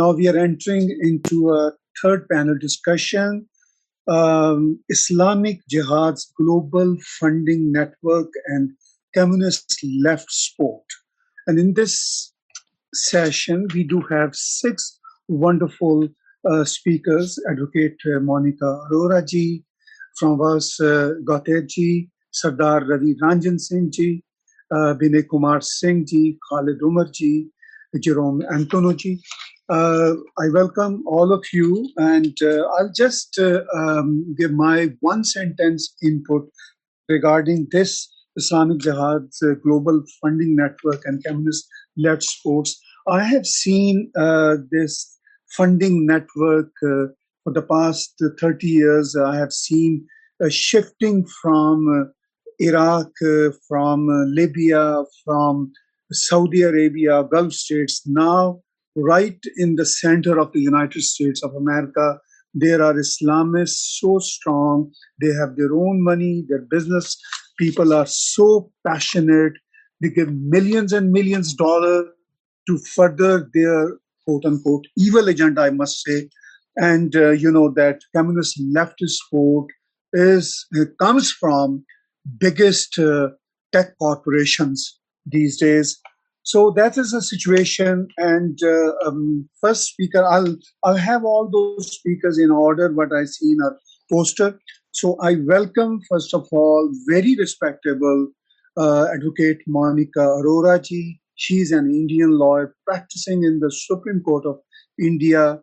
Now we are entering into a third panel discussion um, Islamic Jihad's Global Funding Network and Communist Left Sport. And in this session, we do have six wonderful uh, speakers Advocate uh, Monica Arora ji, from Vas uh, ji, Sardar Ravi Ranjan Singh ji, uh, Binay Kumar Singh ji, Khalid Umar ji, Jerome Antono ji. Uh, I welcome all of you, and uh, I'll just uh, um, give my one sentence input regarding this Islamic Jihad's uh, global funding network and communist led sports. I have seen uh, this funding network uh, for the past 30 years. I have seen a shifting from Iraq, from Libya, from Saudi Arabia, Gulf states. Now, right in the center of the United States of America, there are Islamists so strong. They have their own money, their business people are so passionate. They give millions and millions dollars to further their quote unquote evil agenda, I must say. And uh, you know that communist leftist vote is comes from biggest uh, tech corporations these days. So that is a situation. And uh, um, first speaker, I'll I'll have all those speakers in order what I see in our poster. So I welcome first of all very respectable uh, advocate Monica Arora ji. She's an Indian lawyer practicing in the Supreme Court of India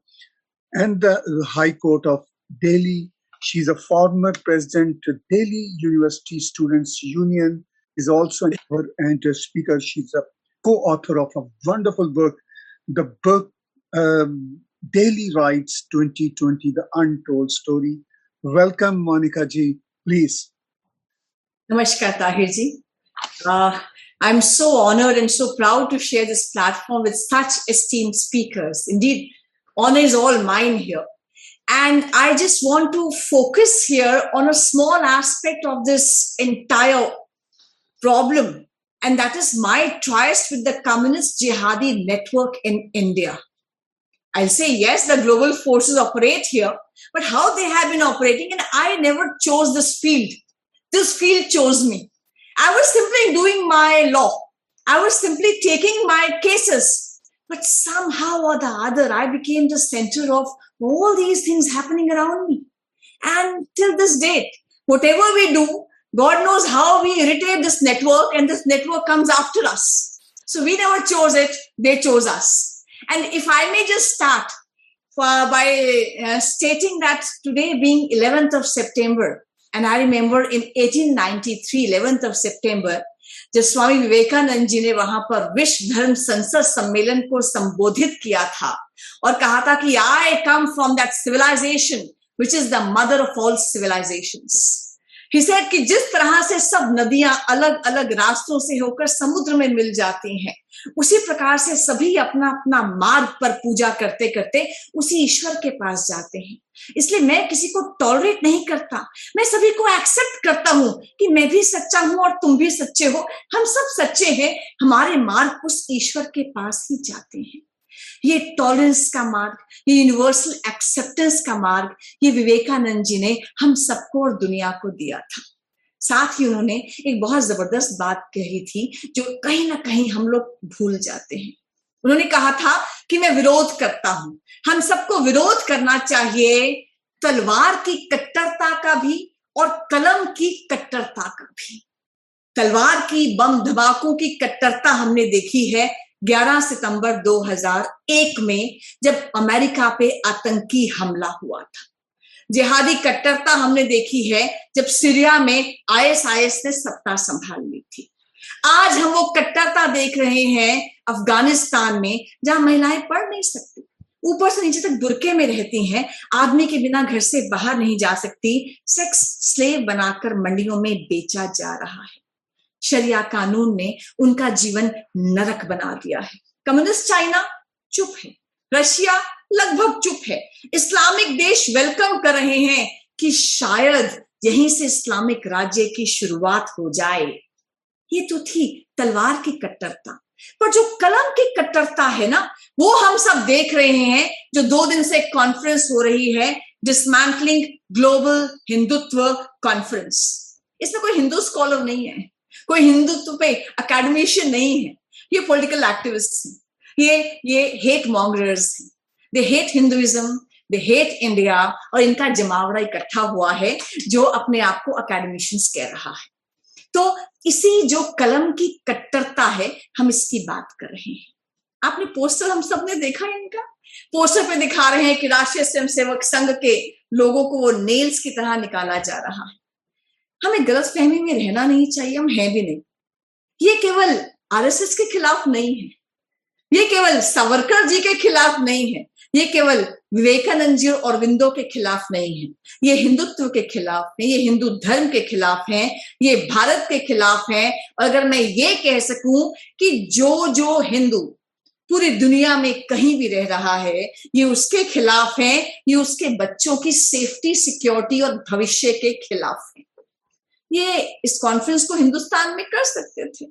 and the High Court of Delhi. She's a former president of Delhi University Students Union. Is also an and a speaker. She's a co-author of a wonderful book, the book um, Delhi Riots 2020, The Untold Story. Welcome, Monica ji. Please. Namaskar, Tahir ji. Uh, I'm so honored and so proud to share this platform with such esteemed speakers. Indeed, honor is all mine here. And I just want to focus here on a small aspect of this entire problem and that is my tryst with the communist jihadi network in India. I'll say, yes, the global forces operate here, but how they have been operating, and I never chose this field. This field chose me. I was simply doing my law. I was simply taking my cases. But somehow or the other, I became the center of all these things happening around me. And till this date, whatever we do, God knows how we irritate this network, and this network comes after us. So we never chose it, they chose us. And if I may just start uh, by uh, stating that today being 11th of September, and I remember in 1893, 11th of September, जब स्वामी विवेकानंद जी ने वहां पर विश्व धर्म संसद सम्मेलन को संबोधित किया था और कहा था कि I come from that civilisation which is the mother of all civilisations he said कि जिस तरह से सब नदियाँ अलग अलग रास्तों से होकर समुद्र में मिल जाती हैं, उसी प्रकार से सभी अपना अपना मार्ग पर पूजा करते करते उसी ईश्वर के पास जाते हैं। इसलिए मैं किसी को टॉलरेट नहीं करता। मैं सभी को एक्सेप्ट करता हूँ कि मैं भी सच्चा हूँ और तुम भी सच्चे हो। हम सब सच्चे हैं, हमारे मार्ग उस ईश्वर के पास ही जाते हैं। ये टॉलरेंस का मार्ग, ये यूनिवर्सल एक्सेप्टेंस का मार्ग, ये विवेकानंद जी ने हम सबको और दुनिया को दिया था। साथ ही उन्होंने एक बहुत ज़बरदस्त बात कही थी, जो कहीं ना कहीं हम लोग भूल जाते हैं। उन्होंने कहा था कि मैं विरोध करता हूँ। हम सबको विरोध करना चाहिए, तलवार की कट्टरता का भी और कलम की कट्टरता का भी। तलवार की, बम, धमाकों की कट्टरता हमने देखी है 11 सितंबर 2001 में जब अमेरिका पे आतंकी हमला हुआ था। जिहादी कट्टरता हमने देखी है जब सीरिया में आईएसआईएस ने सत्ता संभाल ली थी। आज हम वो कट्टरता देख रहे हैं अफ़गानिस्तान में, जहाँ महिलाएँ पढ़ नहीं सकती, ऊपर से नीचे तक बुरके में रहती हैं, आदमी के बिना घर से बाहर नहीं जा सकती, सेक्स स्लेव बनाकर मंडियों में बेचा जा रहा है। शरिया कानून ने उनका जीवन नरक बना दिया है। कम्युनिस्ट चाइना चुप है। रशिया लगभग चुप है। इस्लामिक देश वेलकम कर रहे हैं कि शायद यहीं से इस्लामिक राज्य की शुरुआत हो जाए। ये तो थी तलवार की कट्टरता। पर जो कलम की कट्टरता है ना, वो हम सब देख रहे हैं, जो दो दिन से कॉन्फ्रेंस हो रही है डिसमैंटलिंग ग्लोबल हिंदुत्व कॉन्फ्रेंस इसमें कोई हिंदू स्कॉलर नहीं है। कोई हिंदुत्व पे अकेडमिशियन नहीं है। ये पॉलिटिकल एक्टिविस्ट हैं। ये ये हेट मॉन्गरर्स हैं। They hate Hinduism they hate India और इनका जमावड़ा इकट्ठा हुआ है जो अपने आप को अकेडमिशियंस कह रहा है। तो इसी जो कलम की कट्टरता है, हम इसकी बात कर रहे हैं। आपने पोस्टर हम सबने देखा है इनका? पोस्टर पे दिखा रहे हैं कि राष्ट्रीय स्वयं सेवक संघ के लोगों को वो नेल्स की तरह निकाला जा रहा है। हमें गलत फहमी में रहना नहीं चाहिए, हम हैं भी नहीं। ये केवल आरएसएस के खिलाफ नहीं है। ये केवल सावरकर जी के खिलाफ नहीं है। ये केवल विवेकानंद जी और अरविंदो के खिलाफ नहीं है। ये हिंदुत्व के खिलाफ है, ये हिंदू धर्म के खिलाफ है, ये भारत के खिलाफ है। अगर मैं ये कह सकूँ कि जो जो हिंदू पूरी दुनिया में कहीं भी रह रहा है, ये उसके खिलाफ है, ये उसके बच्चों की सेफ्टी, सिक्योरिटी और भविष्य के खिलाफ है। ये इस कॉन्फ्रेंस को हिंदुस्तान में कर सकते थे।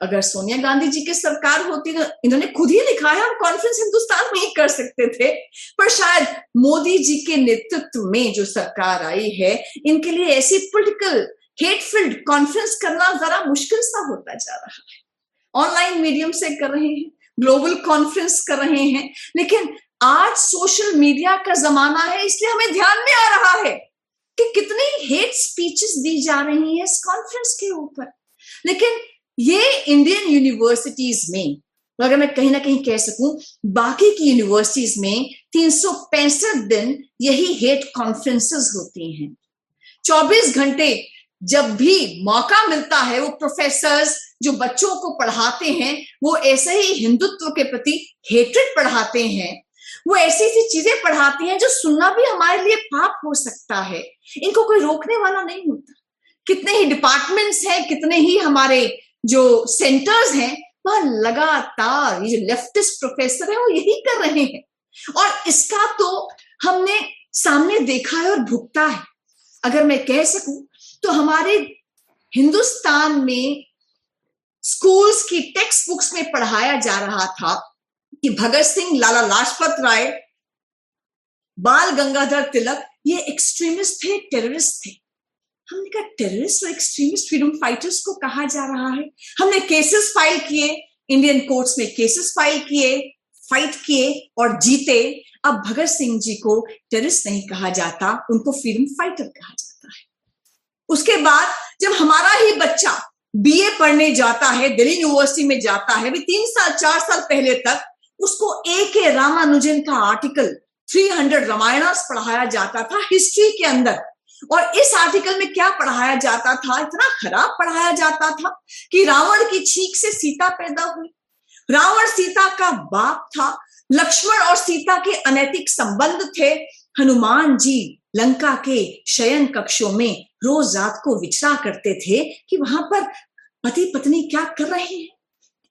अगर सोनिया गांधी जी की सरकार होती तो इन्होंने खुद ही लिखा है हम कॉन्फ्रेंस हिंदुस्तान में ही कर सकते थे। पर शायद मोदी जी के नेतृत्व में जो सरकार आई है, इनके लिए ऐसी पोलिटिकल हेटफिल्ड कॉन्फ्रेंस करना जरा मुश्किल सा होता जा रहा है। ऑनलाइन मीडियम से कर रहे हैं ग्लोबल कॉन्फ्रेंस कर रहे हैं, लेकिन आज सोशल मीडिया का जमाना है, इसलिए हमें ध्यान में आ रहा है। कि कितनी हेट स्पीचेस दी जा रही है इस कॉन्फ्रेंस के ऊपर। लेकिन ये इंडियन यूनिवर्सिटीज में तो अगर मैं कहीं ना कहीं कह सकूँ, बाकी की यूनिवर्सिटीज में तीन सौ पैंसठ दिन यही हेट कॉन्फ्रेंसेस होती हैं। 24 घंटे जब भी मौका मिलता है, वो प्रोफेसर जो बच्चों को पढ़ाते हैं, वो ऐसे ही हिंदुत्व के प्रति हेट्रेड पढ़ाते हैं वो ऐसी ऐसी चीज़ें पढ़ाती हैं जो सुनना भी हमारे लिए पाप हो सकता है। इनको कोई रोकने वाला नहीं होता। कितने ही डिपार्टमेंट्स हैं, कितने ही हमारे जो सेंटर्स हैं, वह लगातार ये जो लेफ्टिस्ट प्रोफेसर है, वो यही कर रहे हैं। और इसका तो हमने सामने देखा है और भुगता है। अगर मैं कह सकूँ तो हमारे हिंदुस्तान में स्कूल्स की टेक्स्ट बुक्स में पढ़ाया जा रहा था कि भगत सिंह, लाला लाजपत राय, बाल गंगाधर तिलक, ये एक्सट्रीमिस्ट थे टेररिस्ट थे। हमने कहा टेररिस्ट और एक्सट्रीमिस्ट फ्रीडम फाइटर्स को कहा जा रहा है? हमने केसेस फ़ाइल किए इंडियन कोर्ट्स में केसेस फ़ाइल किए फाइट किए और जीते। अब भगत सिंह जी को टेररिस्ट नहीं कहा जाता, उनको फ्रीडम फाइटर कहा जाता है। उसके बाद जब हमारा ही बच्चा बीए पढ़ने जाता है, दिल्ली यूनिवर्सिटी में जाता है भी तीन साल, चार साल पहले तक उसको ए के रामानुजन का आर्टिकल 300 रामायणास पढ़ाया जाता था हिस्ट्री के अंदर। और इस आर्टिकल में क्या पढ़ाया जाता था? इतना खराब पढ़ाया जाता था कि रावण की छीक से सीता पैदा हुई। रावण सीता का बाप था। लक्ष्मण और सीता के अनैतिक संबंध थे। हनुमान जी लंका के शयन कक्षों में रोज रात को विचरा करते थे कि वहाँ पर पति पत्नी क्या कर रहे हैं?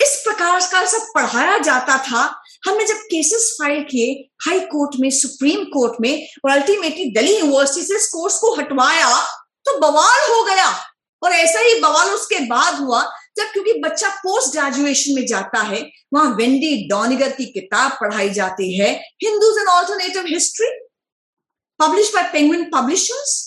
इस प्रकार का सब पढ़ाया जाता था। हमने जब केसेस फ़ाइल किए हाई कोर्ट में सुप्रीम कोर्ट में और अल्टीमेटली दिल्ली यूनिवर्सिटी से इस कोर्स को हटवाया तो बवाल हो गया। और ऐसा ही बवाल उसके बाद हुआ, जब क्योंकि बच्चा पोस्ट ग्रेजुएशन में जाता है, वहाँ वेंडी डॉनिगर की किताब पढ़ाई जाती है Hindus and alternative history publish by Penguin publishers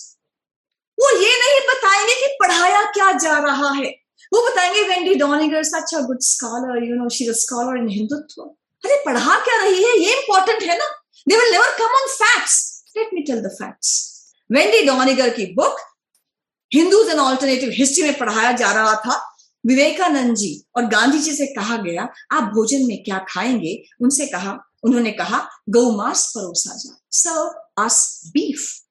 वो ये नहीं बताएँगे कि पढ़ाया क्या जा रहा है। वो बताएँगे, Wendy Doniger such a good scholar you know she scholar in Hindutva अरे, पढ़ा क्या रही है? ये इंपॉर्टेंट है ना? They will never come on facts let me tell the facts Wendy Doniger की book Hindus and alternative history में पढ़ाया जा रहा था। विवेकानंद जी और गांधी जी से कहा गया, आप भोजन में क्या खाएँगे? उनसे कहा, उन्होंने कहा, गौ मांस परोसा जाए। सर्व अस बीफ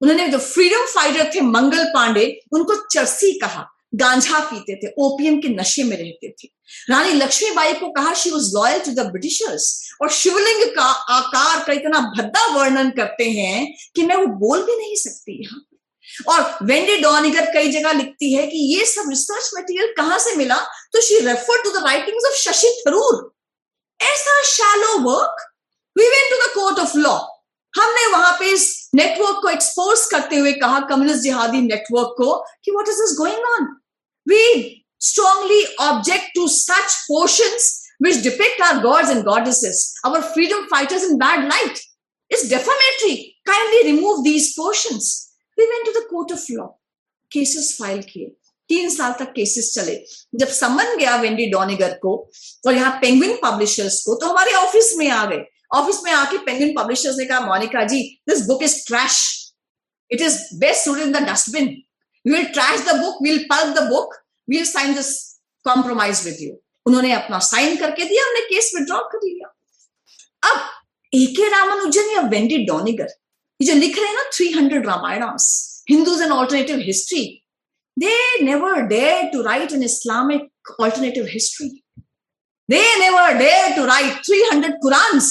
उन्होंने जो फ्रीडम फाइटर थे, मंगल पांडे, उनको चरसी कहा। गांजा पीते थे ओपियम के नशे में रहते थे। रानी लक्ष्मीबाई को कहा she was loyal to the Britishers और शिवलिंग का आकार का इतना भद्दा वर्णन करते हैं कि मैं वो बोल भी नहीं सकती यहाँ। और वेंडी डॉनिगर कई जगह लिखती है कि ये सब रिसर्च मटेरियल कहाँ से मिला? तो she refer to the writings of Shashi Tharoor ऐसा shallow work we went to the court of law हमने वहाँ पे इस नेटवर्क को एक्सपोज करते हुए कहा, कम्युनिस्ट जिहादी नेटवर्क को, कि what is this going on we strongly object to such portions which depict our gods and goddesses, our freedom fighters in bad light. It's defamatory. Kindly remove these portions. We went to the court of law. Cases filed किए तीन साल तक cases चले जब समन गया Wendy डॉनिगर को और यहाँ पेंगुइन पब्लिशर्स को तो हमारे ऑफिस में आ गए ऑफिस में आके पेंगुइन पब्लिशर्स ने कहा Monika ji this book is trash it is best suited in the dustbin we will trash the book will pulp the book we'll sign this compromise with you उन्होंने अपना साइन करके दिया, हमने केस विड्रॉ कर लिया अब ए के रामानुजन या वेंडी डॉनिगर ये जो लिख रहे हैं ना three hundred Ramayanas Hindus and alternative history They never dared to write an Islamic alternative history. They never dared to write 300 Qurans.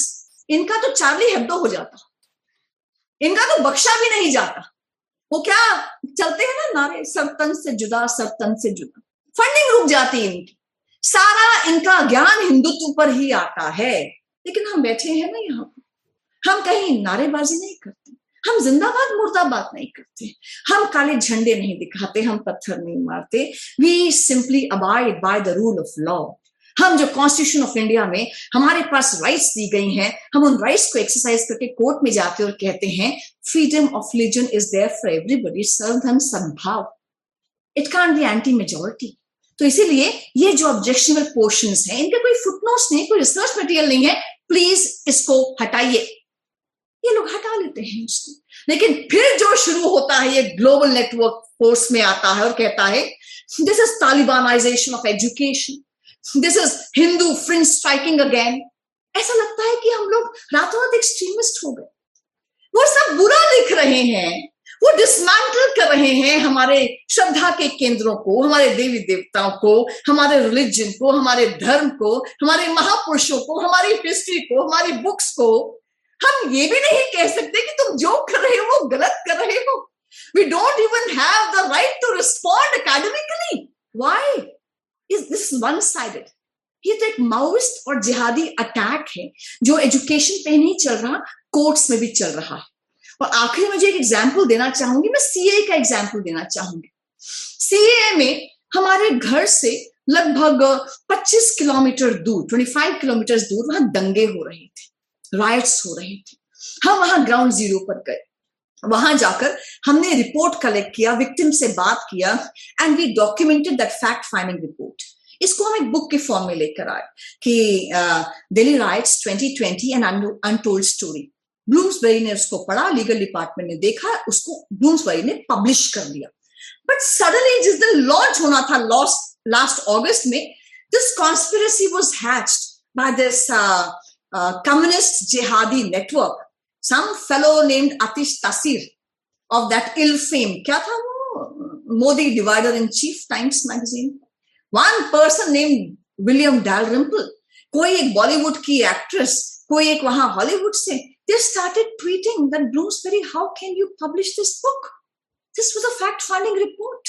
इनका तो चार्ली हेब्डो हो जाता इनका तो बख्शा भी नहीं जाता वो क्या चलते हैं ना नारे सरतन से जुदा सरतन से जुदा। फंडिंग रुक जाती है इनकी। सारा इनका ज्ञान हिंदुत्व पर ही आता है। लेकिन हम बैठे हैं ना यहाँ पर। हम कहीं नारेबाजी नहीं करते। हम जिंदाबाद, मुर्दाबाद नहीं करते। हम काले झंडे नहीं दिखाते, हम पत्थर नहीं मारते। We simply abide by the rule of law हम जो कॉन्स्टिट्यूशन ऑफ़ इंडिया में हमारे पास राइट्स दी गई हैं, हम उन राइट्स को एक्सरसाइज करके कोर्ट में जाते और कहते हैं freedom of religion is there for everybody सर्वधर्म सद्भाव it can't be anti majority तो इसीलिए ये जो ऑब्जेक्शनल पोर्शन है, इनके कोई फुटनोट्स नहीं, कोई रिसर्च मटेरियल नहीं है प्लीज़ इसको हटाइए। ये लोग हटा लेते हैं उसको। लेकिन फिर जो शुरू होता है, ये ग्लोबल नेटवर्क फोर्स में आता है और कहता है this is Talibanization of education this is Hindu fringe striking again ऐसा लगता है कि हम लोग रातों रात एक्सट्रीमिस्ट हो गए। वो सब बुरा लिख रहे हैं, वो डिसमेंटल कर रहे हैं हमारे श्रद्धा के केंद्रों को, हमारे देवी देवताओं को, हमारे रिलीजन को, हमारे धर्म को, हमारे महापुरुषों को, हमारी हिस्ट्री को, हमारी बुक्स को। हम ये भी नहीं कह सकते कि तुम जो कर रहे हो, वो गलत कर रहे हो। We don't even have the right to respond academically why is this one sided ये तो एक माओइस्ट और जिहादी अटैक है, जो एजुकेशन पे नहीं चल रहा कोर्ट्स में भी चल रहा है। और आखिरी मुझे एक एग्ज़ाम्पल देना चाहूँगी, मैं सीए का एग्ज़ाम्पल देना चाहूँगी। सीए में हमारे घर से लगभग 25 किलोमीटर दूर 25 किलोमीटर दूर, वहाँ दंगे हो रहे थे राइट्स हो रहे थे। हम वहाँ ग्राउंड ज़ीरो पर गए। वहाँ जाकर हमने रिपोर्ट कलेक्ट किया विक्टिम से बात किया and we documented that fact finding report इसको हम एक बुक के फॉर्म में लेकर आए कि Delhi riots 2020 and untold story Bloomsbury ने उसको पढ़ा लीगल डिपार्टमेंट ने देखा, उसको ब्लूम्सबेरी ने पब्लिश कर दिया. बट सडनली जिस दिन लॉन्च होना था लॉस्ट लास्ट ऑगस्ट में this conspiracy was hatched by this communist jihadi network. some fellow named Aatish Taseer of that ill fame. Kya tha wo? Modi divider in chief Times magazine. One person named William Dalrymple. कोई एक Bollywood की actress, कोई एक वहां Hollywood से they started tweeting that Bloomsbury, how can you publish this book? This was a fact finding report.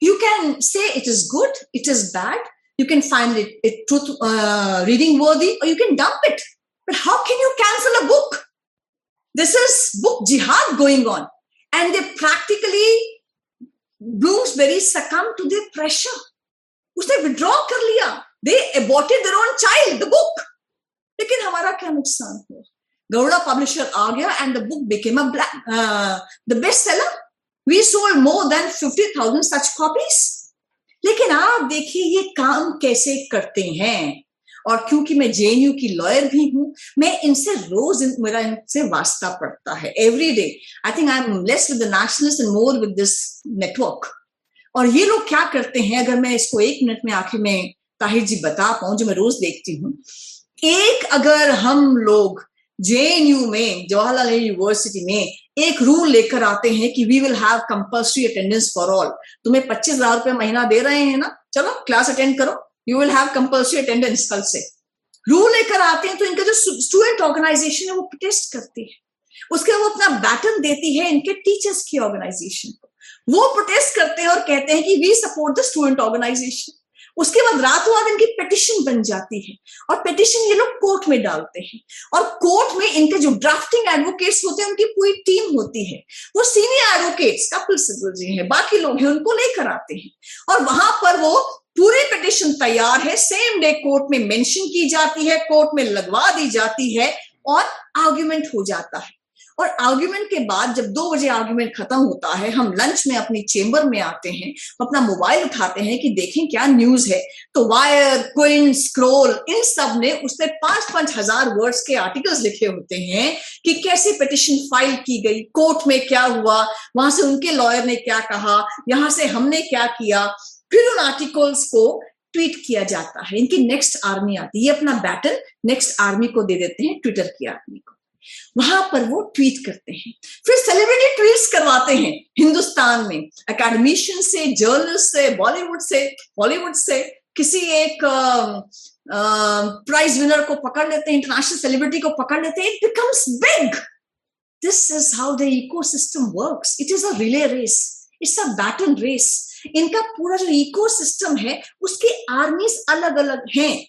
You can say it is good, it is bad, you can find it, it truth uh, reading worthy, or you can dump it. But how can you cancel a book? This is book jihad going on and they practically bloomsbury succumbed to their pressure उसने withdraw कर लिया they aborted their own child the book लेकिन हमारा क्या नुकसान हुआ Gowda publisher आ गया and the book became a the best seller we sold more than 50000 such copies लेकिन आप देखिए ये काम कैसे करते हैं और क्योंकि मैं जेएनयू की लॉयर भी हूँ मैं इनसे रोज इन, मेरा इनसे वास्ता पड़ता है every day I think I am less with nationalist and more with this network और ये लोग क्या करते हैं अगर मैं इसको एक मिनट में आखिर में ताहिर जी बता पाऊँ जो मैं रोज देखती हूँ एक अगर हम लोग जेएनयू में जवाहरलाल नेहरू यूनिवर्सिटी में एक रूल लेकर आते हैं कि we will have compulsory attendance for all तुम्हें पच्चीस हज़ार रुपए महीना दे रहे हैं ना? चलो क्लास अटेंड करो। You will have compulsory attendance कल से। रूल लेकर आते हैं तो इनका जो स्टूडेंट ऑर्गेनाइजेशन है वो प्रोटेस्ट करती है। उसके वो अपना बैटन देती है इनके टीचर्स की ऑर्गेनाइजेशन को। वो प्रोटेस्ट करते हैं और कहते हैं कि we support the student organization उसके बाद रातों रात इनकी पिटिशन बन जाती है और पिटिशन ये लोग कोर्ट में डालते हैं। और कोर्ट में इनके जो ड्राफ्टिंग एडवोकेट्स होते हैं, उनकी पूरी टीम होती है। वो सीनियर एडवोकेट्स कपिल सिब्बल जी हैं, बाकी लोग हैं, उनको लेकर आते हैं। और वहाँ पर वो पूरी पिटिशन तैयार है सेम डे कोर्ट में मेंशन की जाती है कोर्ट में लगवा दी जाती है और आर्ग्यूमेंट हो जाता है। और आर्ग्यूमेंट के बाद जब दो बजे आर्ग्यूमेंट खत्म होता है, हम लंच में अपनी चेंबर में आते हैं, अपना मोबाइल उठाते हैं कि देखें क्या न्यूज़ है। तो वायर क्विन स्क्रोल इन सबने उसमें पाँच पाँच हज़ार वर्ड्स के आर्टिकल्स लिखे होते हैं कि कैसे पिटिशन फ़ाइल की गई कोर्ट में क्या हुआ, वहाँ से उनके लॉयर ने क्या कहा, यहाँ से हमने क्या किया फिर उन आर्टिकल्स को ट्वीट किया जाता है। इनकी नेक्स्ट आर्मी आती है। ये अपना बैटल नेक्स्ट आर्मी को दे देते हैं ट्विटर की आर्मी को। वहाँ पर वो ट्वीट करते हैं। फिर सेलिब्रिटी ट्वीट्स करवाते हैं हिंदुस्तान में। अकेडमिशियन से जर्नलिस्ट से बॉलीवुड से बॉलीवुड से किसी एक प्राइज विनर को पकड़ लेते हैं इंटरनेशनल सेलिब्रिटी को पकड़ लेते हैं। It becomes big this is how the ecosystem works it is a relay race it's a battle race इनका पूरा जो इकोसिस्टम है, उसकी आर्मीज अलग अलग हैं।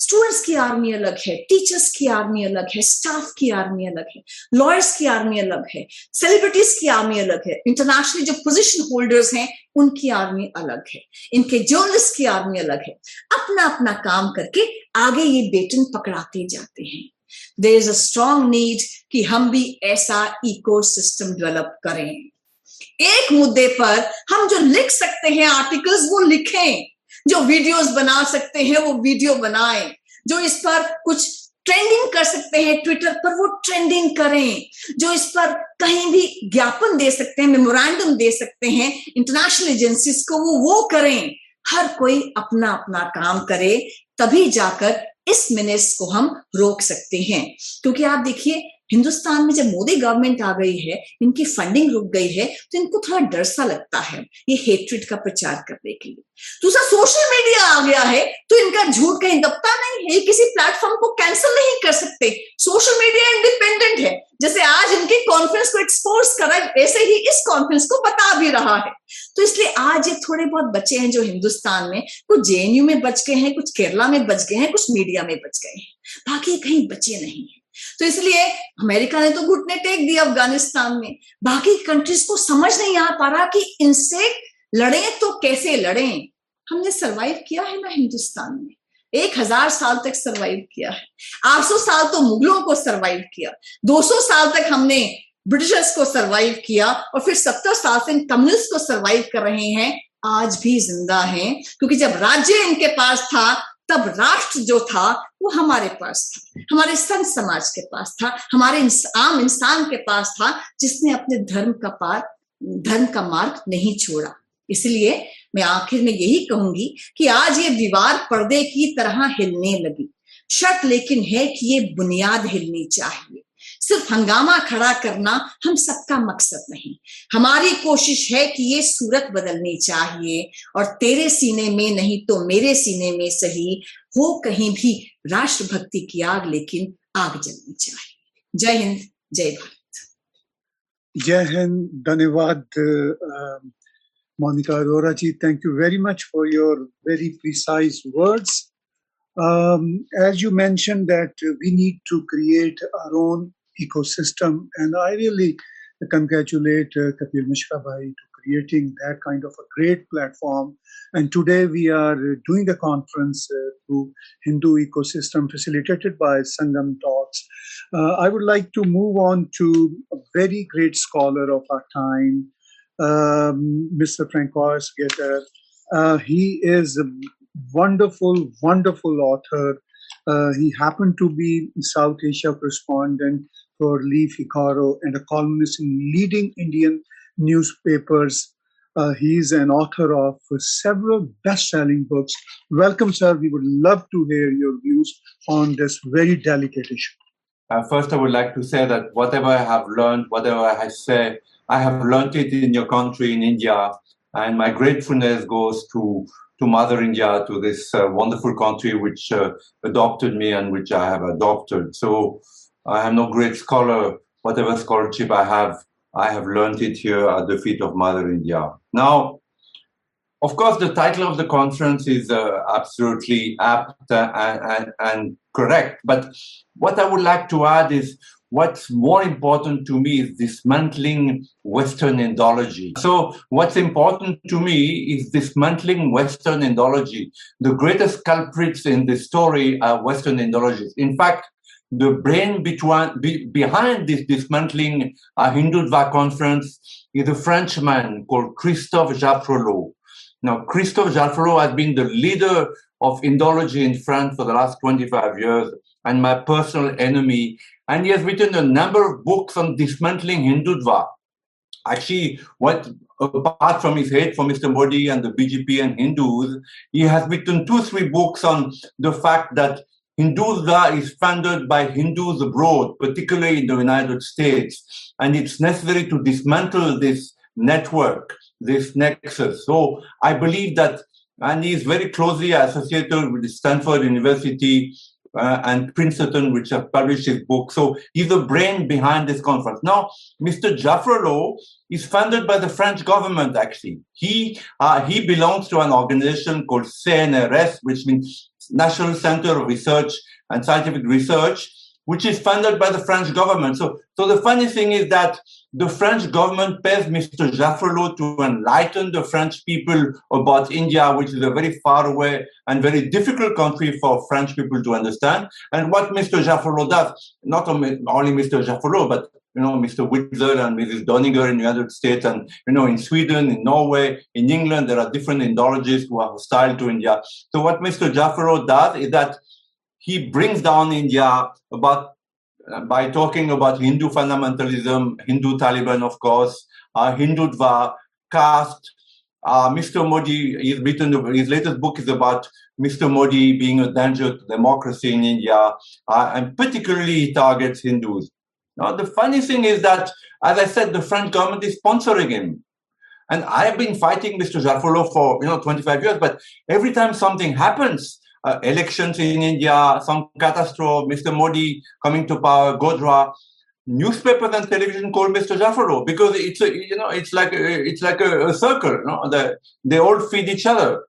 स्टूडेंट्स की आर्मी अलग है टीचर्स की आर्मी अलग है स्टाफ की आर्मी अलग है लॉयर्स की आर्मी अलग है सेलिब्रिटीज की आर्मी अलग है इंटरनेशनली जो पोजिशन होल्डर्स हैं, उनकी आर्मी अलग है। इनके जर्नलिस्ट की आर्मी अलग है। अपना अपना काम करके आगे ये बेटन पकड़ाते जाते हैं। There is a strong need कि हम भी ऐसा इको सिस्टम डेवलप करें। एक मुद्दे पर हम जो लिख सकते हैं आर्टिकल्स वो लिखें। जो वीडियोस बना सकते हैं, वो वीडियो बनाएँ। जो इस पर कुछ ट्रेंडिंग कर सकते हैं ट्विटर पर, वो ट्रेंडिंग करें। जो इस पर कहीं भी ज्ञापन दे सकते हैं मेमोरेंडम दे सकते हैं इंटरनेशनल एजेंसीज को, वो वो करें। हर कोई अपना अपना काम करे, तभी जाकर इस मिनट्स को हम रोक सकते हैं। क्योंकि आप देखिए हिंदुस्तान में जब मोदी गवर्नमेंट आ गई है, इनकी फंडिंग रुक गई है तो इनको थोड़ा डर सा लगता है ये हेट्रिड का प्रचार करने के लिए। दूसरा सोशल मीडिया आ गया है तो इनका झूठ कहीं दबता नहीं है, ये किसी प्लेटफॉर्म को कैंसिल नहीं कर सकते। सोशल मीडिया इंडिपेंडेंट है, जैसे आज इनके कॉन्फ्रेंस को एक्सपोज करा, ऐसे ही इस कॉन्फ्रेंस को बता भी रहा है। तो इसलिए आज ये थोड़े बहुत बच्चे हैं जो हिंदुस्तान में, कुछ जेएनयू में बच गए हैं, कुछ केरला में बच गए हैं, कुछ मीडिया में बच गए हैं। बाकी कहीं बचे नहीं है। तो इसलिए अमेरिका ने तो घुटने टेक दिया अफ़गानिस्तान में। बाकी कंट्रीज़ को समझ नहीं आ पा रहा कि इनसे लड़े तो कैसे लड़े? हमने सरवाइव किया है ना हिंदुस्तान में। एक हज़ार साल तक सरवाइव किया है। आठ सौ साल तो मुगलों को सरवाइव किया। दो सौ साल तक हमने ब्रिटिशर्स को सरवाइव किया और फिर सत्तर साल से कम्युनिस्ट को सरवाइव कर रहे हैं। आज भी ज़िंदा हैं। क्योंकि जब राज्य इनके पास था, तब राष्ट्र जो था वो हमारे पास था हमारे संत समाज के पास था हमारे इंस, आम इंसान के पास था जिसने अपने धर्म का पार धर्म का मार्ग नहीं छोड़ा। इसलिए मैं आखिर में यही कहूँगी कि आज ये दीवार पर्दे की तरह हिलने लगी। शर्त लेकिन है कि ये बुनियाद हिलनी चाहिए। सिर्फ़ हंगामा खड़ा करना हम सबका मकसद नहीं। हमारी कोशिश है कि ये सूरत बदलनी चाहिए और तेरे सीने में नहीं तो मेरे सीने में सही हो कहीं भी राष्ट्रभक्ति की आग लेकिन आग जलनी चाहिए जय हिंद जय भारत जय हिंद धन्यवाद मोनिका अरोरा जी thank you very much for your very precise words um, as you mentioned that we need to create our own ecosystem. And I really congratulate uh, Kapil Mishra Bhai to creating that kind of a great platform. and today we are doing a conference uh, through Hindu ecosystem facilitated by Sangam Talks. Uh, I would like to move on to a very great scholar of our time, um, Mr. François Gautier. Uh, he is a wonderful, wonderful author. Uh, he happened to be South Asia correspondent for Le Figaro and a columnist in leading Indian newspapers. Uh, he's an author of several best selling books. Welcome, sir. We would love to hear your views on this very delicate issue. Uh, first, I would like to say that whatever I have learned, whatever I say, I have learned it in your country, in India, and my gratefulness goes to to Mother India, to this uh, wonderful country which uh, adopted me and which I have adopted. So I am no great scholar. Whatever scholarship I have, I have learned it here at the feet of Mother India. Now, of course, the title of the conference is uh, absolutely apt uh, and, and, correct. But what I would like to add is what's more important to me is dismantling Western Indology. So, what's important to me is dismantling Western Indology. The greatest culprits in this story are Western Indologies. In fact, the brain between, be, behind this dismantling a Hindutva conference is a Frenchman called Christophe Jaffrelot. Now, Christophe Jaffrelot has been the leader of Indology in France for the last 25 years and my personal enemy. And he has written a number of books on dismantling Hindutva. Actually, what apart from his hate for Mr. Modi and the BJP and Hindus, he has written two, three books on the fact that Hindutva is funded by Hindus abroad, particularly in the United States, and it's necessary to dismantle this network, this nexus. So I believe that, and is very closely associated with Stanford University uh, and Princeton, which have published his book. So he's the brain behind this conference. Now, Mr. Jaffrelot is funded by the French government, actually. He, uh, he belongs to an organization called CNRS, which means National Center of Research and Scientific Research, which is funded by the French government. So, so the funny thing is that the French government pays Mr. Jaffrelot to enlighten the French people about India, which is a very far away and very difficult country for French people to understand. And what Mr. Jaffrelot does, not only, Mr. Jaffrelot, but you know, Mr. Witzel and Mrs. Doniger in the United States, and you know, in Sweden, in Norway, in England, there are different Indologists who are hostile to India. So what Mr. Jaffrelot does is that he brings down India about by talking about Hindu fundamentalism, Hindu Taliban, of course, uh, Hindutva, caste. Uh, Mr. Modi, he's written his latest book is about Mr. Modi being a danger to democracy in India, uh, and particularly he targets Hindus. Now, the funny thing is that, as I said, the French government is sponsoring him. And I've been fighting Mr. Jaffrelot for, you know, 25 years, but every time something happens, uh, elections in India, some catastrophe, Mr. Modi coming to power, Godhra, newspapers and television call Mr. Jaffrelot because it's a, you know, it's like a, it's like a, a circle, you know, the, they all feed each other.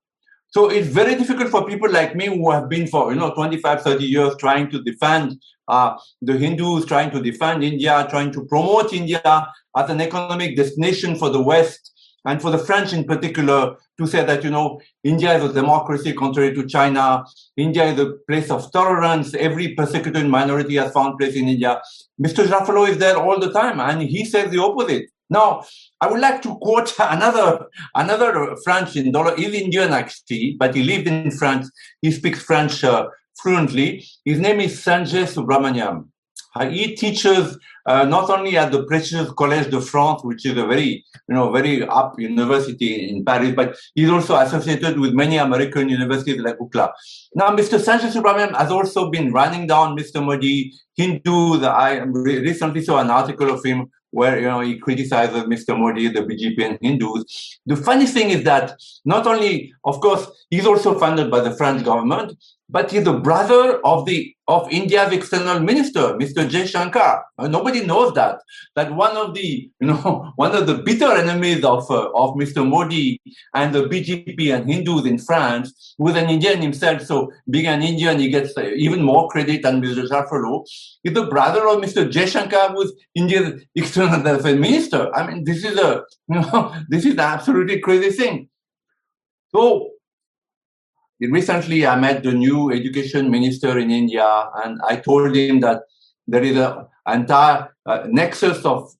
So it's very difficult for people like me who have been for, you know, 25, 30 years trying to defend uh, the Hindus, trying to defend India, trying to promote India as an economic destination for the West and for the French in particular to say that, you know, India is a democracy contrary to China. India is a place of tolerance. Every persecuted minority has found place in India. Mr. Jaffrelot is there all the time and he says the opposite. Now, I would like to quote another another French Indolo. He's Indian actually, but he lived in France. He speaks French uh, fluently. His name is Sanjay Subrahmanyam. Uh, he teaches uh, not only at the prestigious Collège de France, which is a very, you know, very up university in Paris, but he's also associated with many American universities like UCLA. Now, Mr. Sanjay Subrahmanyam has also been running down Mr. Modi, Hindu. I recently saw an article of him where you know he criticizes Mr. Modi, the BJP, and Hindus. The funny thing is that not only, of course, he's also funded by the French government, but he's the brother of the of India's external minister, Mr. Jaishankar. Uh, nobody knows that. That one of the you know one of the bitter enemies of uh, of Mr. Modi and the BJP and Hindus in France, is an Indian himself, so being an Indian, he gets uh, even more credit than Mr. Jaffrelot. He's the brother of Mr. Jaishankar, who's India's external affairs minister. I mean, this is a you know this is an absolutely crazy thing. So recently I met the new education minister in India and I told him that there is an entire uh, nexus of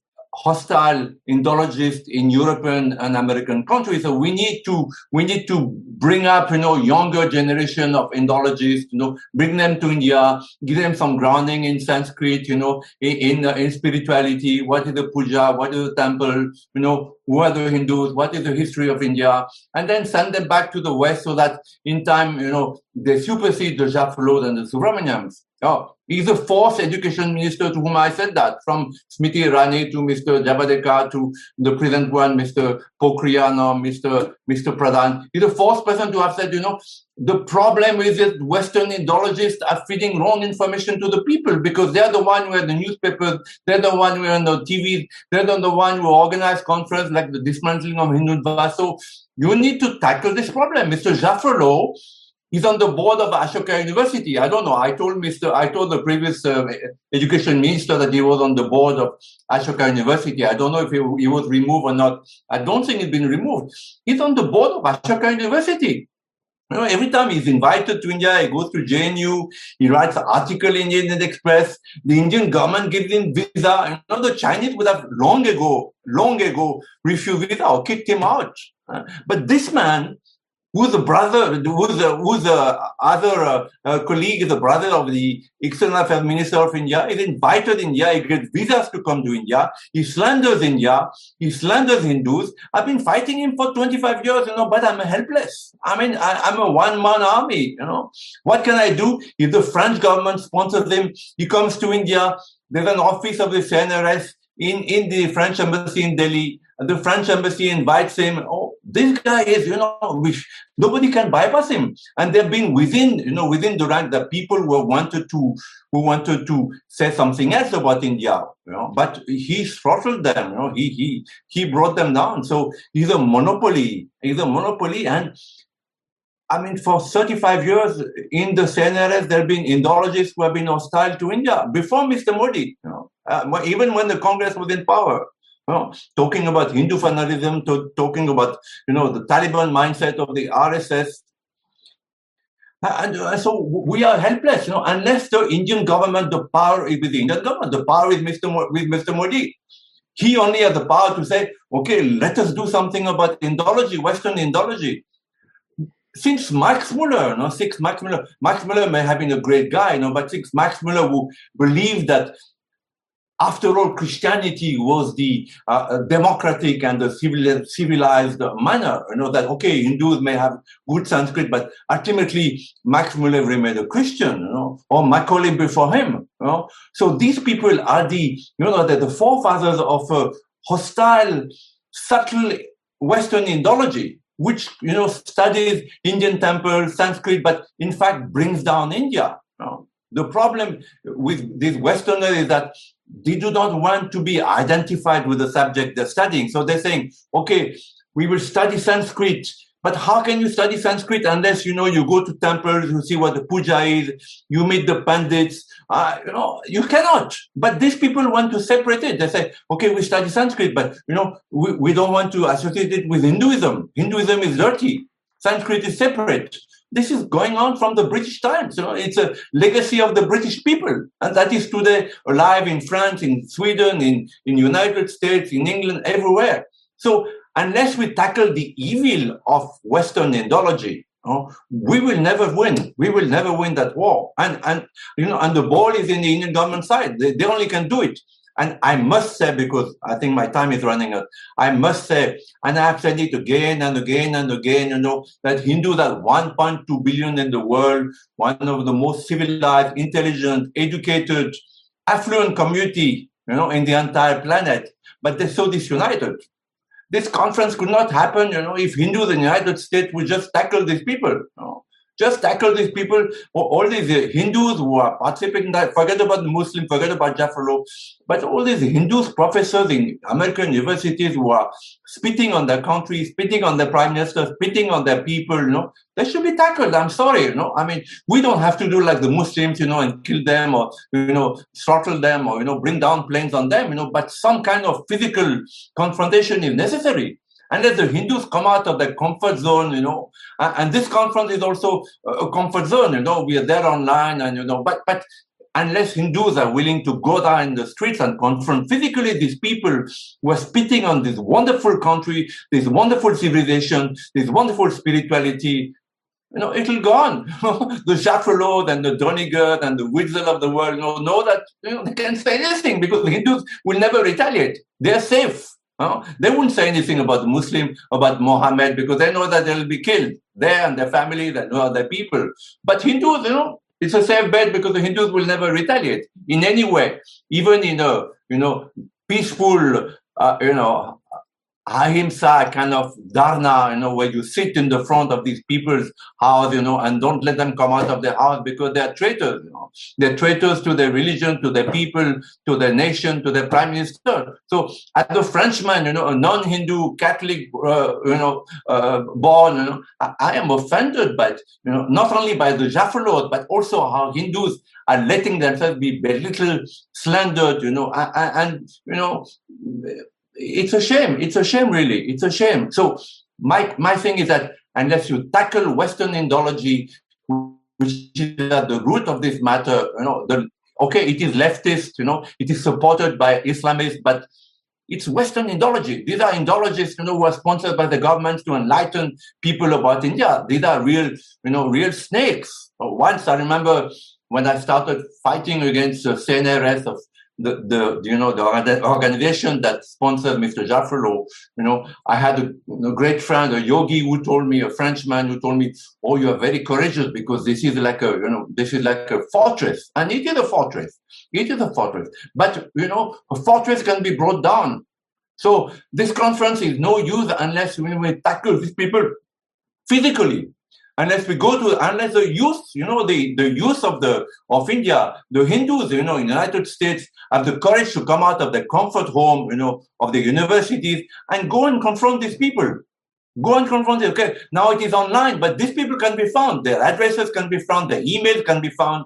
hostile Indologists in European and American countries. So we need to we need to bring up you know younger generation of Indologists. You know, bring them to India, give them some grounding in Sanskrit. You know, in in, in spirituality. What is the puja? What is the temple? You know, who are the Hindus? What is the history of India? And then send them back to the West so that in time you know they supersede the Jaffrelot and the Subrahmanyams. Oh, he's the fourth education minister to whom I said that, from Smriti Irani to Mr. Javadekar to the present one, Mr. Pokhriyal, Mr. Mr. Pradhan. He's the fourth person to have said, you know, the problem is that Western Indologists are feeding wrong information to the people because they're the one who are in the newspapers, they're the one who are on the TV, they're the one who organize conferences like the dismantling of Hindutva. So you need to tackle this problem. Mr. Jaffrelot He's on the board of Ashoka University. I don't know. I told Mr. I told the previous uh, education minister that he was on the board of Ashoka University. I don't know if he, he, was removed or not. I don't think he's been removed. He's on the board of Ashoka University. You know, every time he's invited to India, he goes to JNU, he writes an article in Indian Express. The Indian government gives him visa. You know, the Chinese would have long ago, long ago refused visa or kicked him out. But this man who's the brother, who's the, the other uh, uh, colleague, the brother of the external affairs minister of India, is invited India, he gets visas to come to India, he slanders India, he slanders Hindus. I've been fighting him for 25 years, you know, but I'm helpless. I mean, I, I'm a one-man army, you know. What can I do? If the French government sponsors him, he comes to India, there's an office of the CNRS in, in the French embassy in Delhi, the French embassy invites him. Oh, this guy is, you know, nobody can bypass him. And they've been within, you know, within the rank, the people who wanted to, who wanted to say something else about India, you know, but he throttled them, you know, he, he, he brought them down. So he's a monopoly. He's a monopoly. And I mean, for 35 years in the CNRS, there have been Indologists who have been hostile to India before Mr. Modi, you know, uh, even when the Congress was in power. Well, talking about Hindu fanaticism, to, talking about you know the Taliban mindset of the RSS, and uh, so we are helpless, you know, unless the Indian government, the power is with the Indian government, the power is Mr. Mo- with Mr. Modi. He only has the power to say, okay, let us do something about Indology, Western Indology. Since Max Muller, know, since Max Muller, Max Muller may have been a great guy, you know, but since Max Muller who believed that after all, Christianity was the uh, democratic and the civil, civilized manner. You know that okay, Hindus may have good Sanskrit, but ultimately Max Muller remained a Christian. You know, or Macaulay before him. You know, so these people are the you know they're the forefathers of a hostile, subtle Western Indology, which you know studies Indian temples, Sanskrit, but in fact brings down India. You know? The problem with these Westerners is that they do not want to be identified with the subject they're studying. So they're saying, okay, we will study Sanskrit, but how can you study Sanskrit unless you know you go to temples, you see what the puja is, you meet the pandits. Uh, you know, you cannot. But these people want to separate it. They say, okay, we study Sanskrit, but you know, we, we don't want to associate it with Hinduism. Hinduism is dirty. Sanskrit is separate. This is going on from the British times. You know, it's a legacy of the British people, and that is today alive in France, in Sweden, in in United States, in England, everywhere. So unless we tackle the evil of Western Indology, you know, we will never win. We will never win that war. And and you know, and the ball is in the Indian government side. They, they only can do it. And I must say, because I think my time is running out, I must say, and I have said it again and again and again, you know, that Hindus are 1.2 billion in the world, one of the most civilized, intelligent, educated, affluent community, you know, in the entire planet. But they're so disunited. This conference could not happen, you know, if Hindus in the United States would just tackle these people. You know. Just tackle these people, all these Hindus who are participating in that, forget about the Muslims, forget about Jaffrelot, but all these Hindus professors in American universities who are spitting on their country, spitting on their prime minister, spitting on their people, you know, they should be tackled. I'm sorry, you know. I mean, we don't have to do like the Muslims, you know, and kill them or, you know, throttle them or, you know, bring down planes on them, you know, but some kind of physical confrontation is necessary unless the Hindus come out of their comfort zone, you know, and this conference is also a comfort zone, you know, we are there online and, you know, but, but unless Hindus are willing to go down in the streets and confront physically these people who are spitting on this wonderful country, this wonderful civilization, this wonderful spirituality, you know, it'll go on. the Jaffrelot and the Doniger and the Witzel of the world you know, know that you know, they can't say anything because the Hindus will never retaliate. They're safe. They wouldn't say anything about the Muslim, about Mohammed, because they know that they'll be killed. They and their family, they know their people. But Hindus, you know, it's a safe bet because the Hindus will never retaliate in any way, even in a, you know, peaceful, uh, you know, ahimsa kind of dharna, you know, where you sit in the front of these people's house, you know, and don't let them come out of their house because they are traitors, you know. They're traitors to their religion, to their people, to their nation, to their prime minister. So as a Frenchman, you know, a non-Hindu Catholic, uh, you know, uh, born, you know, I, I, am offended by, you know, not only by the Jaffrelot, but also how Hindus are letting themselves be belittled, slandered, you know, and, and you know, it's a shame. It's a shame, really. It's a shame. So my my thing is that unless you tackle Western Indology, which is at the root of this matter, you know, the okay, it is leftist, you know, it is supported by Islamists, but it's Western Indology. These are Indologists, you know, who are sponsored by the government to enlighten people about India. These are real, you know, real snakes. Once I remember when I started fighting against the CNRS of the, the you know the organization that sponsored Mr. Jaffrelot, you know, I had a, a, great friend, a yogi, who told me, a Frenchman who told me, "Oh, you are very courageous because this is like a you know this is like a fortress, and it is a fortress. It is a fortress, but you know a fortress can be brought down. So this conference is no use unless we, we tackle these people physically unless we go to unless the youth you know the the youth of the of india the hindus you know in the united states have the courage to come out of their comfort home you know of the universities and go and confront these people. Go and confront them. Okay now it is online but these people can be found. Their addresses can be found. Their emails can be found.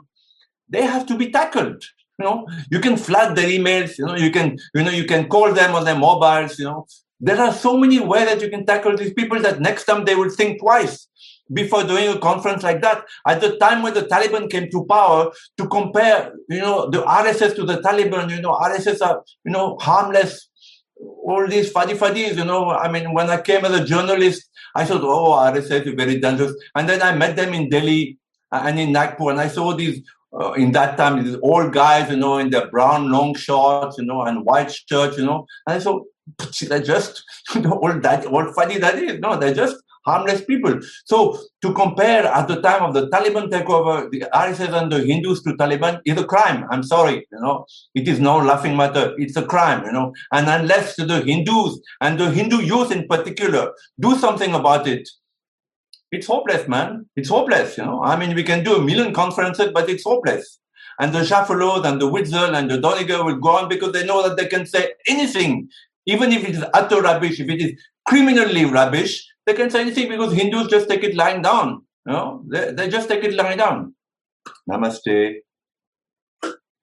They have to be tackled you know. You can flood their emails you know. You can you know you can call them on their mobiles you know. There are so many ways that you can tackle these people that next time they will think twice before doing a conference like that. At the time when the Taliban came to power, to compare, you know, the RSS to the Taliban, you know, RSS are, you know, harmless. All these fadi fadis, you know, I mean, when I came as a journalist, I thought, oh, RSS is very dangerous. And then I met them in Delhi and in Nagpur, and I saw these uh, in that time, these old guys, you know, in their brown long shorts, you know, and white shirts, you know, and I thought, they're just you know, old that old funny that is. No, they're just harmless people. So to compare at the time of the Taliban takeover, the RSS and the Hindus to Taliban is a crime. I'm sorry, you know, it is no laughing matter. It's a crime, you know. And unless the Hindus and the Hindu youth in particular do something about it, it's hopeless, man. It's hopeless, you know. I mean, we can do a million conferences, but it's hopeless. And the Jaffrelots and the Witzel and the Doniger will go on because they know that they can say anything, even if it is utter rubbish, if it is criminally rubbish, they can say anything because Hindus just take it lying down. You know, they, they just take it lying down. Namaste.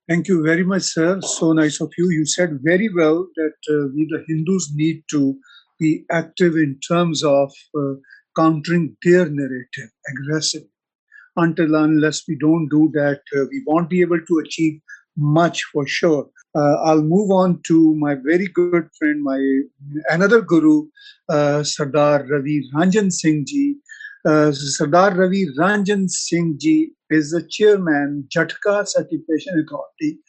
Thank you very much, sir. So nice of you. You said very well that uh, we, the Hindus, need to be active in terms of uh, countering their narrative aggressively. Until unless we don't do that, uh, we won't be able to achieve much for sure. Uh, I'll move on to my very good friend, my another guru, uh, Sardar Ravi Ranjan Singh ji. Uh, Sardar Ravi Ranjan Singh ji is the chairman, Jhatka Certification Authority.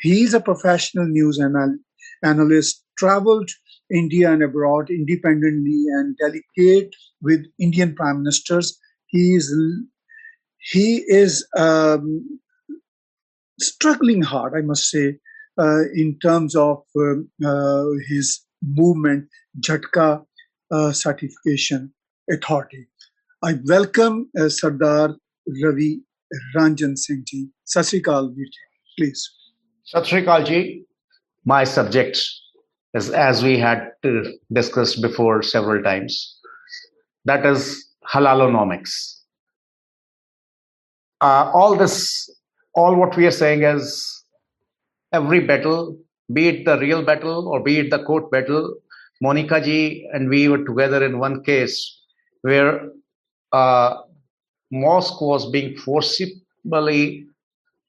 He is a professional news anal- analyst, traveled India and abroad independently and delegate with Indian prime ministers. He is he is um, struggling hard, I must say, in terms of um, uh, his movement, Jhatka uh, Certification Authority. I welcome uh, Sardar Ravi Ranjan Singh ji. Please. Sat Sri Akal ji, my subject is as we had discussed before several times, that is halalonomics. Uh, all this, all what we are saying is every battle, be it the real battle or be it the court battle, Monica ji and we were together in one case where a mosque was being forcibly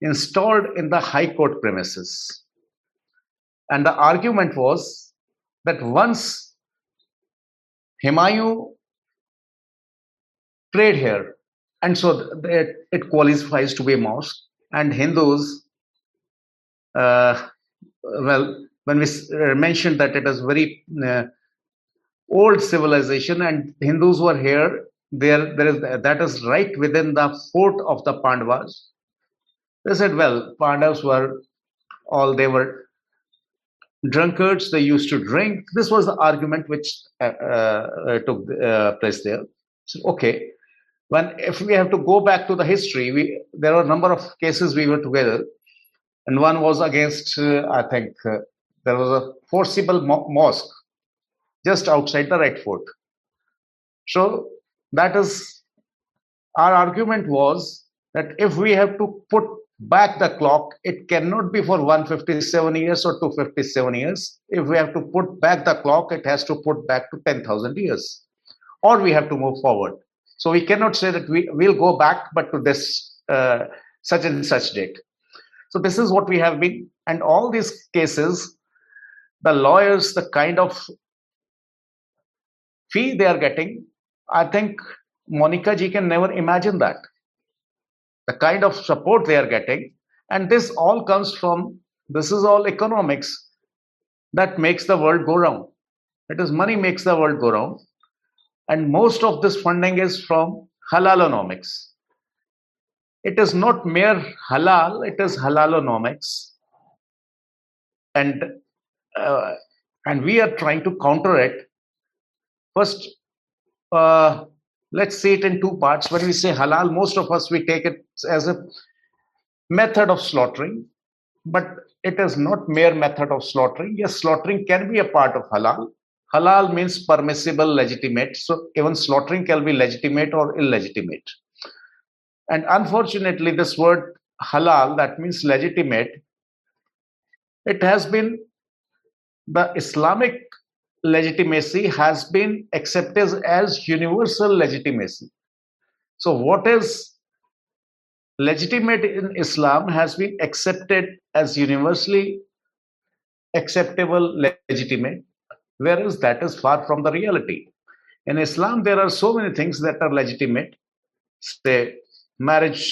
installed in the high court premises. And the argument was that once Humayun prayed here, and so it, qualifies to be a mosque, and Hindus uh, well, when we uh, mentioned that it is very uh, old civilization and Hindus were here, there, there is that is right within the fort of the Pandavas. They said, well, Pandavas were all they were drunkards, they used to drink. This was the argument which uh, uh, took uh, place there. So, okay, when if we have to go back to the history, we there are a number of cases we were together, and one was against, uh, I think, uh, there was a forcible mo- mosque just outside the Red Fort. So that is our argument was that if we have to put back the clock, it cannot be for 157 years or 257 years. If we have to put back the clock, it has to put back to 10,000 years, or we have to move forward. So we cannot say that we will go back, but to this uh, such and such date. So this is what we have been, and all these cases, the lawyers, the kind of fee they are getting, I think Monica ji can never imagine that. The kind of support they are getting. And this all comes from this is all economics that makes the world go round. It is money makes the world go round. And most of this funding is from halalonomics it is not mere halal it is halalonomics and uh, and we are trying to counter it first uh, let's see it in two parts. When we say halal, most of us we take it as a method of slaughtering, but it is not mere method of slaughtering. Yes, slaughtering can be a part of halal. Halal means permissible, legitimate. So even slaughtering can be legitimate or illegitimate. And unfortunately, this word halal, that means legitimate, it has been the Islamic legitimacy has been accepted as universal legitimacy. So, what is legitimate in Islam has been accepted as universally acceptable, legitimate, whereas that is far from the reality. In Islam, there are so many things that are legitimate, say marriage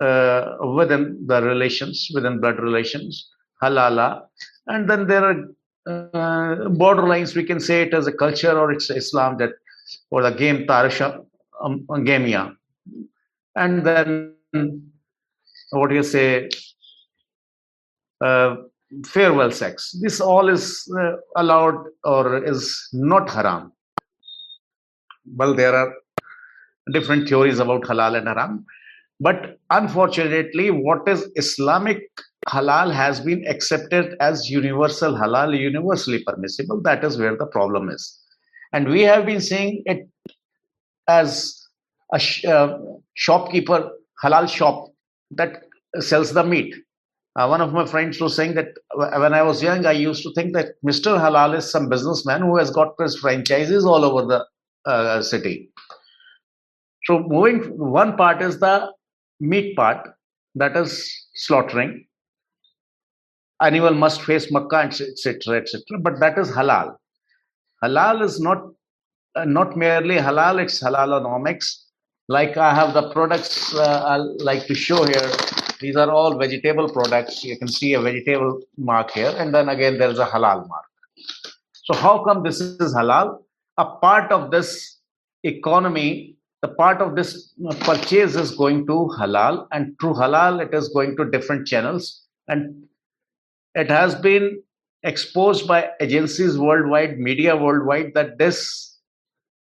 uh, within the relations, within blood relations, halala, and then there are uh, borderlines, we can say it as a culture or it's Islam that, or the game Tarisha, um, Gamia. And then, what do you say, uh, farewell sex. This all is uh, allowed or is not haram. Well, there are different theories about halal and haram. But unfortunately, what is Islamic halal has been accepted as universal halal, universally permissible. That is where the problem is. And we have been seeing it as a sh- uh, shopkeeper, halal shop that sells the meat. Uh, one of my friends was saying that when I was young, I used to think that Mr. Halal is some businessman who has got his franchises all over the uh, city. So, moving one part is the meat part, that is slaughtering animal must face makkah, etc., etc. But that is halal. Halal is not uh, not merely halal; it's halalonomics. Like I have the products uh, I like to show here. These are all vegetable products. You can see a vegetable mark here, and then again there is a halal mark. So how come this is halal? A part of this economy, the part of this purchase is going to halal, and through halal it is going to different channels, and it has been exposed by agencies worldwide, media worldwide, that this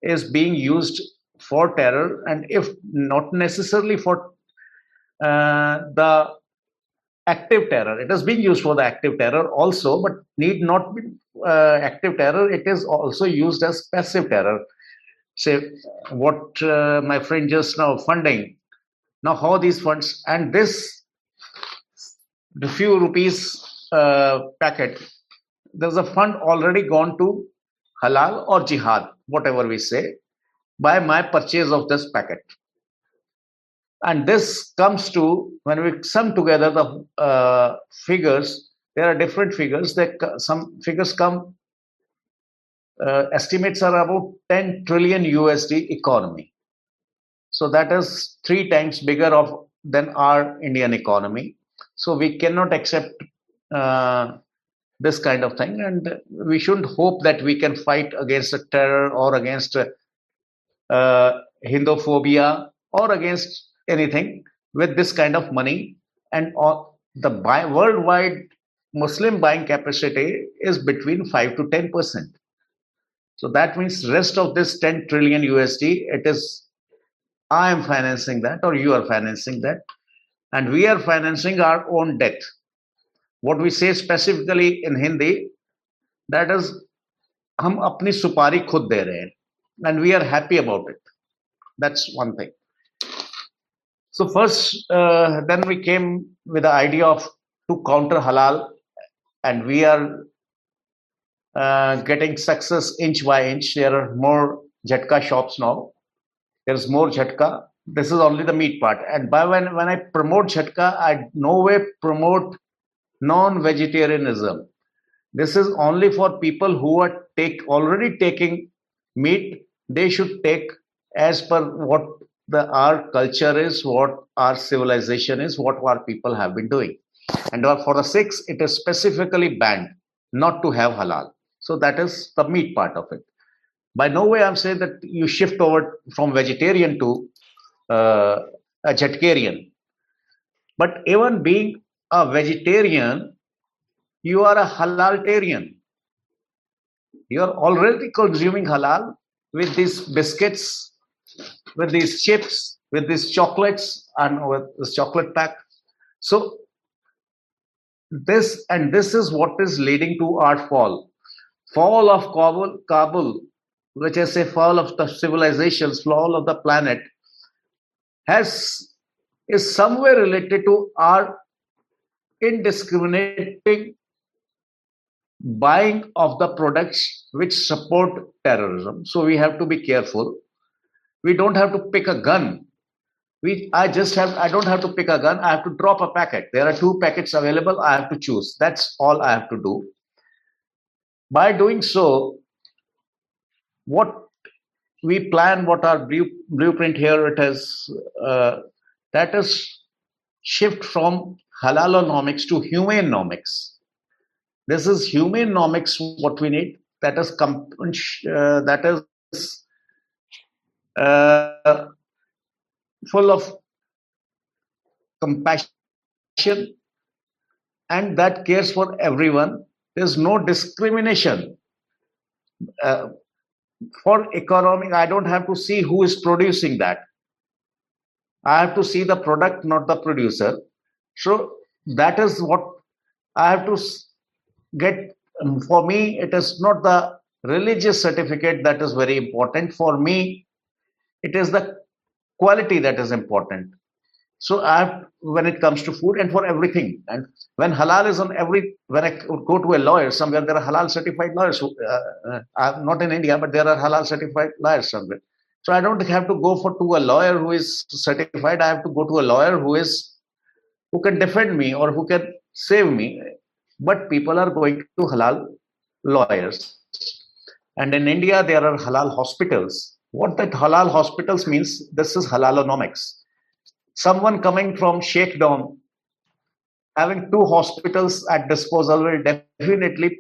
is being used for terror, and if not necessarily for uh, the active terror, it is being used for the active terror also, but need not be uh, active terror. It is also used as passive terror. Say what uh, my friend just now funding. Now how these funds and this the few rupees uh, packet, there's a fund already gone to halal or jihad, whatever we say, by my purchase of this packet. And this comes to when we sum together the uh, figures. There are different figures. That some figures come. Uh, estimates are about 10 trillion USD economy. So that is three times bigger of than our Indian economy. So we cannot accept uh, this kind of thing and we shouldn't hope that we can fight against a terror or against uh, hindophobia or against anything with this kind of money and the worldwide Muslim buying capacity is between 5 to 10 percent. So that means rest of this 10 trillion USD, it is I am financing that or you are financing that. And we are financing our own debt. What we say specifically in Hindi, that is हम अपनी सुपारी खुद दे रहे हैं and we are happy about it. That's one thing. So first, uh, then we came with the idea of to counter halal, and we are getting success inch by inch. There are more Jhatka shops now. There's more Jhatka. This is only the meat part. And by when when I promote Jhatka, I no way promote non-vegetarianism. This is only for people who are take already taking meat. They should take as per what the our culture is, what our civilization is, what our people have been doing. And for the Sikhs, it is specifically banned not to have halal. So that is the meat part of it. By no way I'm saying that you shift over from vegetarian to uh, a vegetarian. But even being a vegetarian, you are a halaltarian. You are already consuming halal with these biscuits, with these chips, with these chocolates, and with this chocolate pack. So this and this is what is leading to our fall fall of kabul kabul which is a fall of the civilizations fall of the planet has is somewhere related to our indiscriminating buying of the products which support terrorism. So we have to be careful. We don't have to pick a gun. We i just have i don't have to pick a gun. I have to drop a packet. There are two packets available. I have to choose. That's all i have to do by doing so what we plan what our blueprint here it is uh, that is shift from halalonomics to humanenomics this is humanenomics what we need that is uh, that is uh, full of compassion and that cares for everyone. There's no discrimination. Uh, for economic, I don't have to see who is producing that. I have to see the product, not the producer. So that is what I have to get. Um, for me, it is not the religious certificate that is very important. For me, it is the quality that is important so i when it comes to food and for everything and when halal is on every when i go to a lawyer somewhere there are halal certified lawyers who, uh, uh, not in india but there are halal certified lawyers somewhere. So i don't have to go for to a lawyer who is certified. I have to go to a lawyer who is who can defend me or who can save me. But people are going to halal lawyers. And in india there are halal hospitals. What that halal hospitals means, this is halalonomics. Someone coming from Sheikhdom, having two hospitals at disposal will definitely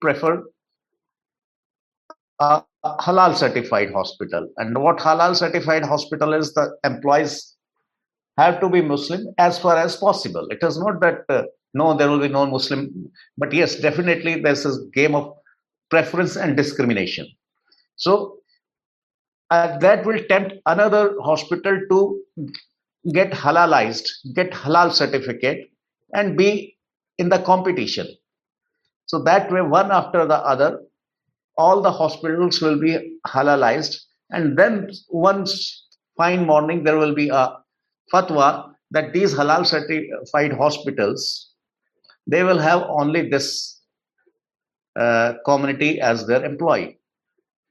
prefer a halal certified hospital. And what halal certified hospital is, the employees have to be Muslim as far as possible. It is not that uh, no, there will be no Muslim, but yes, definitely there's a game of preference and discrimination. So uh, that will tempt another hospital to get halalized, get halal certificate, and be in the competition. So that way, one after the other, all the hospitals will be halalized, and then one fine morning there will be a fatwa that these halal certified hospitals they will have only this uh, community as their employee.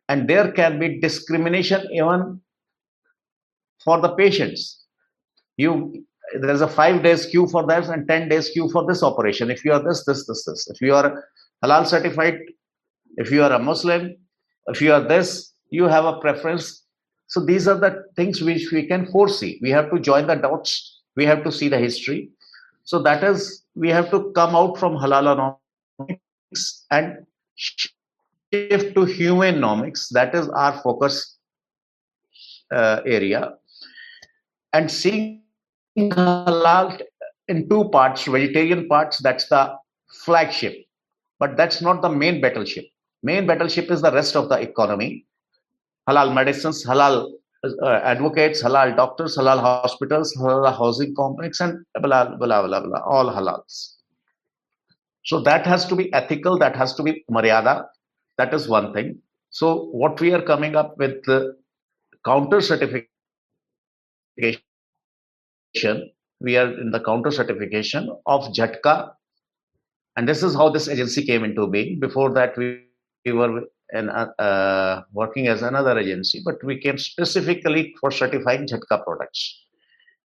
And there can be discrimination even for the patients you there's a five days queue for this and 10 days queue for this operation. If you are this this this this. If you are halal certified if you are a muslim if you are this you have a preference. So these are the things which we can foresee. We have to join the dots. We have to see the history. So that is we have to come out from halal and shift to humanenomics. That is our focus uh, area. And seeing halal in two parts, vegetarian parts, that's the flagship, but that's not the main battleship. Main battleship is the rest of the economy. Halal medicines, halal uh, advocates, halal doctors, halal hospitals, halal housing complex, and blah, blah, blah, blah, all halals. So that has to be ethical, that has to be maryada. That is one thing. So what we are coming up with the counter certification, we are in the counter certification of Jhatka. And this is how this agency came into being. Before that, we, we were in, uh, uh, working as another agency, but we came specifically for certifying Jhatka products.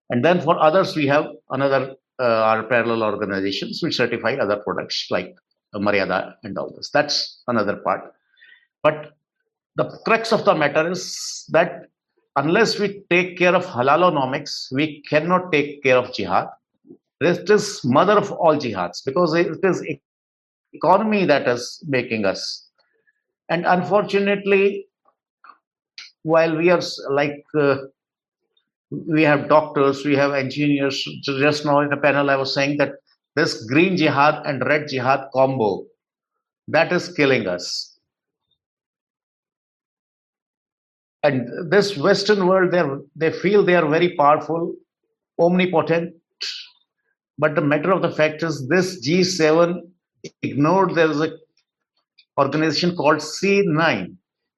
And then for others, we have another uh, our parallel organizations which certify other products like Maryada and all this. That's another part. But the crux of the matter is that unless we take care of halalonomics, we cannot take care of jihad. This is mother of all jihads because it is economy that is making us. And unfortunately, while we are like uh, we have doctors, we have engineers. Just now in the panel, I was saying that this green jihad and red jihad combo that is killing us and this western world they they feel they are very powerful omnipotent. But the matter of the fact is this g7 ignored there is a organization called c9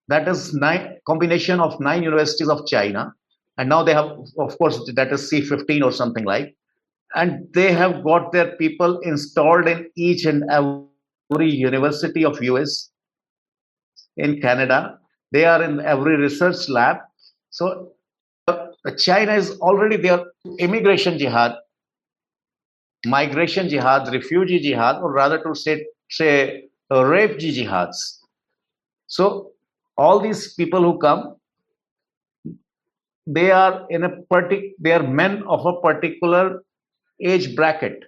that is nine combination of nine universities of china. And now they have of course that is c15 or something like. And they have got their people installed in each and every university of us in canada they are in every research lab. So uh, China is already there. Immigration jihad, migration jihad, refugee jihad, or rather to say, say uh, refugee jihads. So all these people who come, they are in a particular, they are men of a particular age bracket,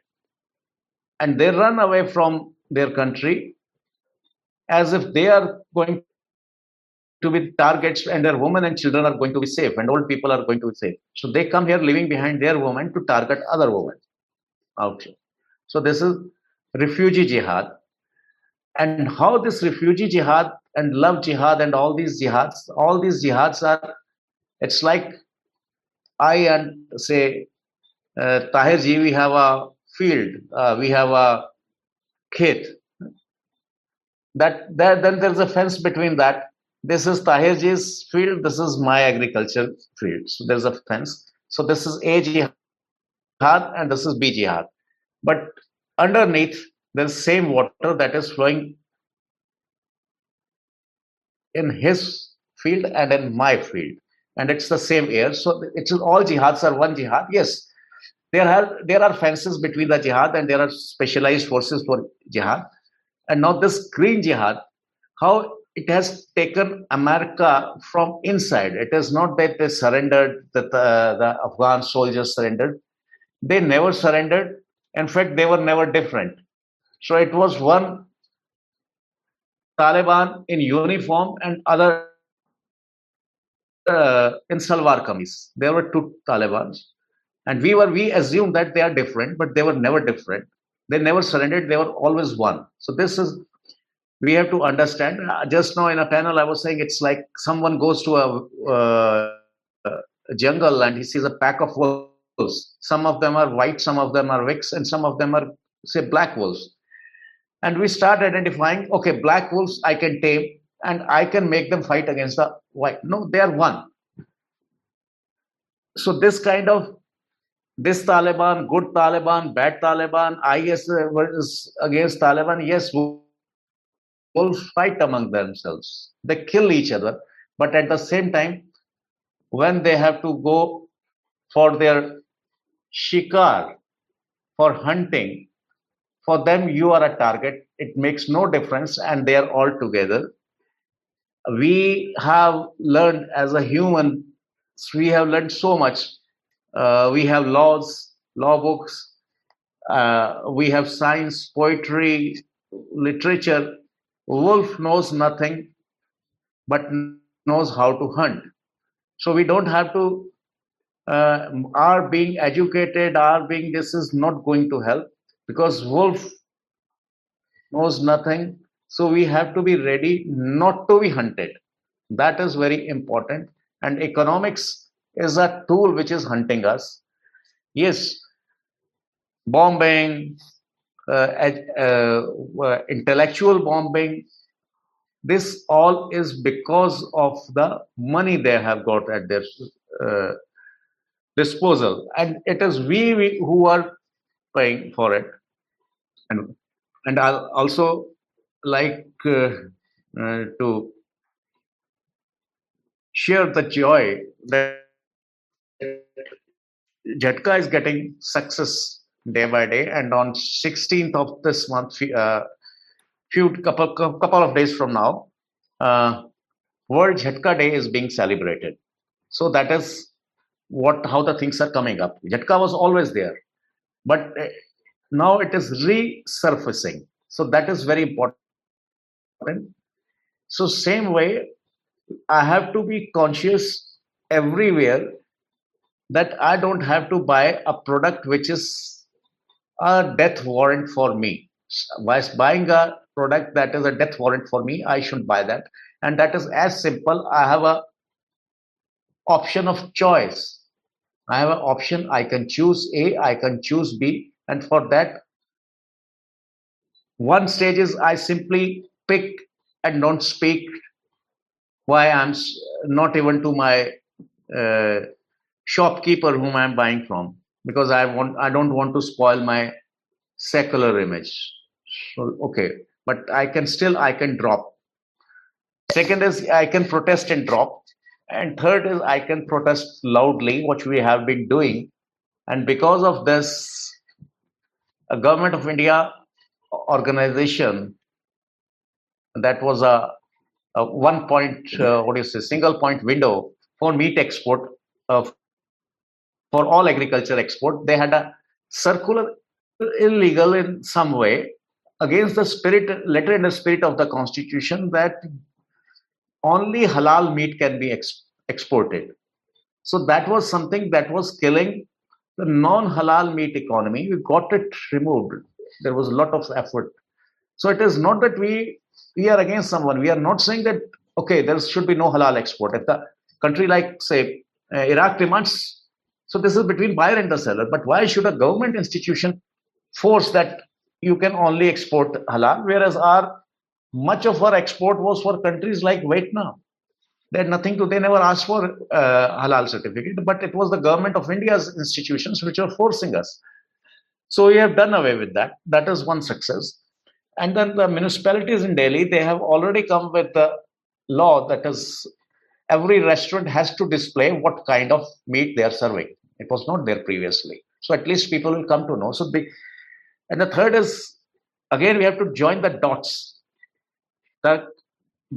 and they run away from their country as if they are going to be targets and their women and children are going to be safe and old people are going to be safe. So they come here leaving behind their women to target other women out. So this is refugee jihad. And how this refugee jihad and love jihad and all these jihads, all these jihads are, it's like I and say, uh, Tahir ji, we have a field, uh, we have a kit. That, that then there's a fence between that this is Tahirji's field, this is my agriculture field. So there's a fence. So this is A jihad and this is B jihad. But underneath, there's same water that is flowing in his field and in my field. And it's the same air. So it's all jihads are one jihad. Yes, there are there are fences between the jihad and there are specialized forces for jihad. And now this green jihad, how it has taken America from inside. It is not that they surrendered, that the, the Afghan soldiers surrendered. They never surrendered. In fact, they were never different. So it was one Taliban in uniform and other uh, in salwar kameez. There were two Talibans, and we were we assumed that they are different, but they were never different. They never surrendered. They were always one. So this is we have to understand. Uh, just now in a panel, I was saying it's like someone goes to a, uh, a jungle and he sees a pack of wolves. Some of them are white, some of them are Vicks, and some of them are, say, black wolves. And we start identifying, okay, black wolves I can tame and I can make them fight against the white. No, they are one. So this kind of this Taliban, good Taliban, bad Taliban, IS is against Taliban. Yes, wolves fight among themselves. They kill each other. But at the same time, when they have to go for their shikar, for hunting, for them you are a target. It makes no difference and they are all together. We have learned as a human, we have learned so much. Uh, we have laws, law books, uh, we have science, poetry, literature, wolf knows nothing but knows how to hunt so we don't have to uh, our being educated are being this is not going to help because wolf knows nothing. So we have to be ready not to be hunted. That is very important. And economics is a tool which is hunting us. Yes, bombing, intellectual bombing, this all is because of the money they have got at their uh, disposal. And it is we, we who are paying for it. And, and I'll also like uh, uh, to share the joy that Jhatka is getting success day by day. And on 16th of this month, uh, few couple couple of days from now, uh, World Jhatka Day is being celebrated. So that is what how the things are coming up. Jhatka was always there, but uh, now it is resurfacing. So that is very important. So same way, I have to be conscious everywhere that I don't have to buy a product which is a death warrant for me. Whilst buying a product that is a death warrant for me, I should buy that. And that is as simple. I have a option of choice. I have an option. I can choose A, I can choose B. And for that, one stage is I simply pick and don't speak why I'm not even to my uh, shopkeeper whom I'm buying from because I want I don't want to spoil my secular image. So okay, but I can still I can drop. Second is I can protest and drop, and third is I can protest loudly, which we have been doing, and because of this, a government of India organization that was a, a one point uh, what do you say single point window for meat export of for all agriculture export. They had a circular illegal in some way against the spirit, letter and the spirit of the constitution that only halal meat can be ex- exported. So that was something that was killing the non-halal meat economy. We got it removed. There was a lot of effort. So it is not that we we are against someone. We are not saying that okay, there should be no halal export. If the country like say uh, Iraq demands so this is between buyer and the seller. But why should a government institution force that you can only export halal, whereas our much of our export was for countries like Vietnam. They had nothing to. They never asked for uh, halal certificate, but it was the government of India's institutions which are forcing us. So we have done away with that. That is one success. And then the municipalities in Delhi, they have already come with the law that is every restaurant has to display what kind of meat they are serving. It was not there previously. So at least people will come to know. So the and the third is again we have to join the dots. The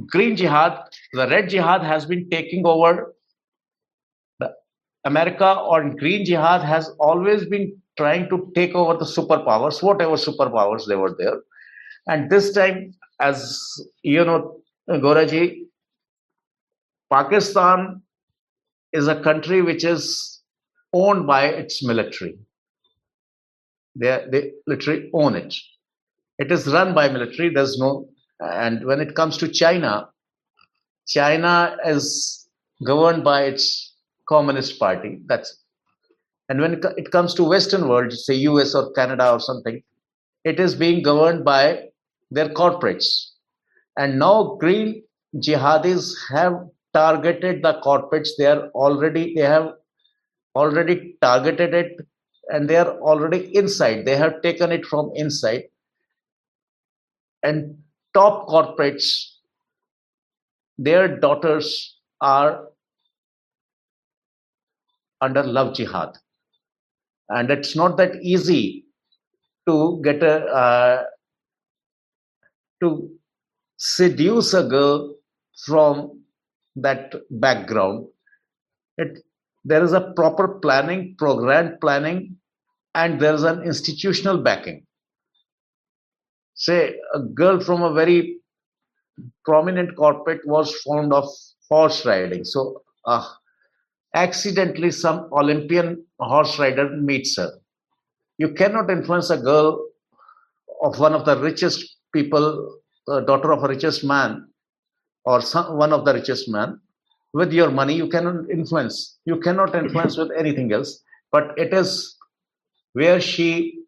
green jihad, the red jihad has been taking over the America or green jihad has always been trying to take over the superpowers, whatever superpowers they were there. And this time, as you know, Goraji, Pakistan is a country which is owned by its military. They, they literally own it. It is run by military. There's no, and when it comes to China, China is governed by its Communist Party. That's, and when it comes to Western world, say US or Canada or something, it is being governed by their corporates. And now green jihadis have targeted the corporates. They are already they have already targeted it and they are already inside. They have taken it from inside. And top corporates, their daughters are under love jihad. And it's not that easy to get a uh, to seduce a girl from that background. It there is a proper planning, program planning, and there is an institutional backing. Say a girl from a very prominent corporate was fond of horse riding. So uh, accidentally some Olympian horse rider meets her. You cannot influence a girl of one of the richest people, uh, daughter of a richest man, or some, one of the richest man, with your money you cannot influence. You cannot influence with anything else. But it is where she,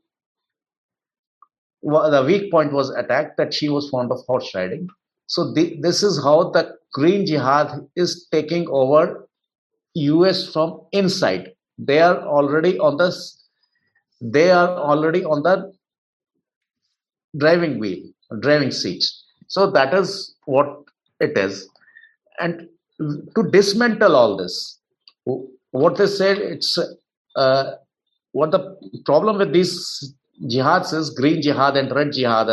the weak point was attacked that she was fond of horse riding. So the, this is how the Green Jihad is taking over US from inside. They are already on the they are already on the driving wheel, driving seat. So that is what it is. And to dismantle all this, what they said, it's uh, what the problem with these jihads is green jihad and red jihad.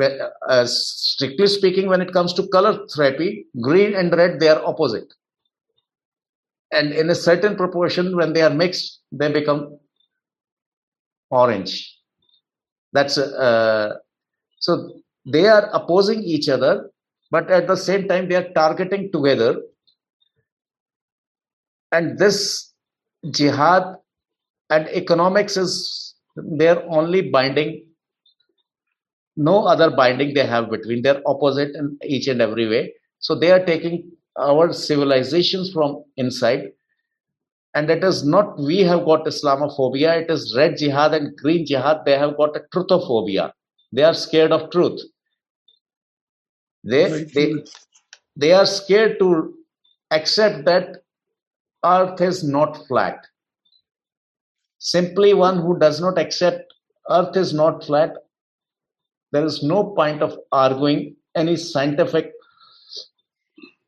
Uh, strictly speaking, when it comes to color therapy, green and red they are opposite. And in a certain proportion when they are mixed they become orange. That's uh, so they are opposing each other but at the same time they are targeting together and this jihad and economics is their only binding no other binding they have between their opposite in each and every way so they are taking our civilizations from inside. And it is not we have got Islamophobia, it is red jihad and green jihad, they have got a truthophobia. They are scared of truth. They, they, they are scared to accept that earth is not flat. Simply one who does not accept earth is not flat, there is no point of arguing any scientific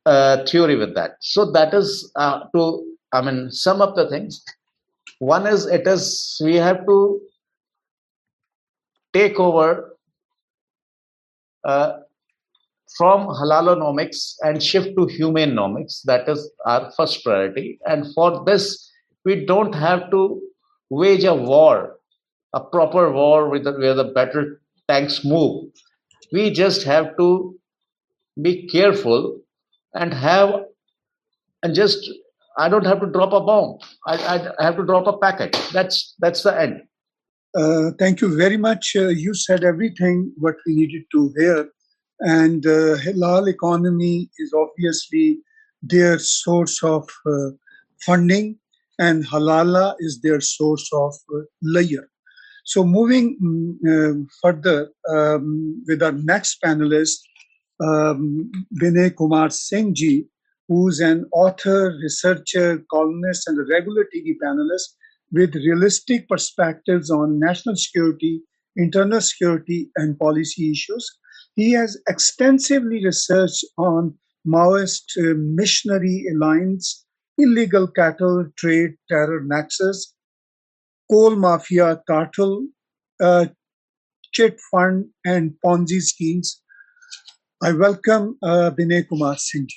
uh, theory with that. So that is uh, to, I mean, sum up the things. One is it is we have to take over uh, from halalonomics and shift to humanenomics. That is our first priority. And for this, we don't have to wage a war, a proper war with the, where the battle tanks move. We just have to be careful and have and just I don't have to drop a bomb. I, I have to drop a packet. That's that's the end. Uh, thank you very much. Uh, you said everything what we needed to hear, and uh, halal economy is obviously their source of uh, funding, and halala is their source of uh, layer. So moving um, further um, with our next panelist, um, Binay Kumar Singh ji, who's an author, researcher, columnist, and a regular TV panelist with realistic perspectives on national security, internal security, and policy issues. He has extensively researched on Maoist uh, missionary alliance, illegal cattle trade, terror nexus, coal mafia cartel, uh, chit fund, and Ponzi schemes I welcome uh, Binay Kumar Singh.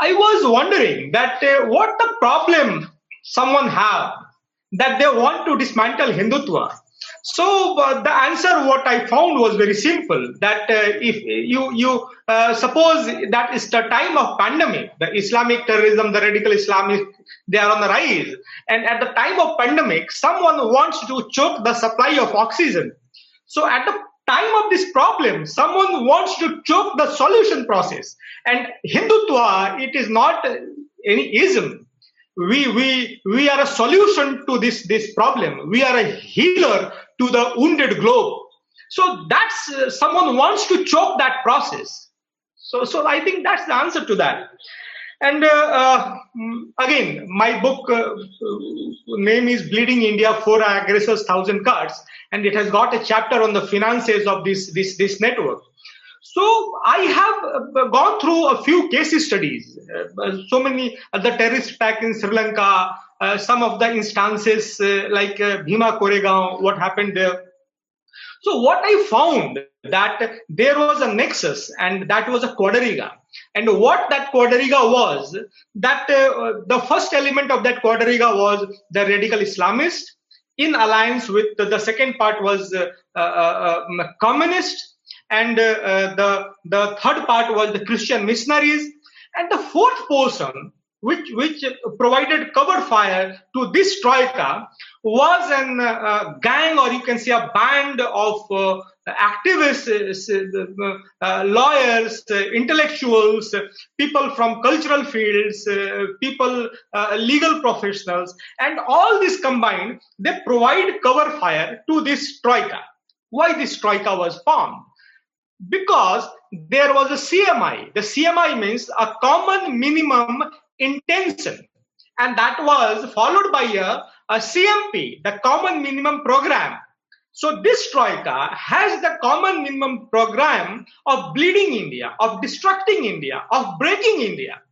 I was wondering that uh, what the problem someone have that they want to dismantle Hindutva. So uh, the answer what I found was very simple. That uh, if you you uh, suppose that is the time of pandemic, the Islamic terrorism, the radical Islamic, they are on the rise, and at the time of pandemic, someone wants to choke the supply of oxygen. So at the time of this problem, someone wants to choke the solution process. And Hindutva, it is not any ism. We, we, we are a solution to this, this problem. We are a healer to the wounded globe. So that's uh, someone wants to choke that process. So, so I think that's the answer to that. And uh, uh, again, my book uh, name is Bleeding India: Four Aggressors, Thousand Cuts, and it has got a chapter on the finances of this this this network. So I have gone through a few case studies. Uh, so many uh, the terrorist attack in Sri Lanka, uh, some of the instances like Bhima Koregaon, what happened there. So what I found that there was a nexus and that was a quadriga. And what that quadriga was, that uh, the first element of that quadriga was the radical Islamist in alliance with the, the second part was uh, uh, uh um, communist and uh, the, the third part was the Christian missionaries and the fourth portion which which provided cover fire to this troika was an uh, gang or you can say a band of uh, activists, uh, uh lawyers, uh, intellectuals, people from cultural fields, uh, people, legal professionals, and all this combined, they provide cover fire to this troika. Why this troika was formed? Because there was a CMI. The CMI means a common minimum intention. And that was followed by a, a CMP, the Common Minimum Program. So this Troika has the common minimum program of bleeding India, of destructing India, of breaking India.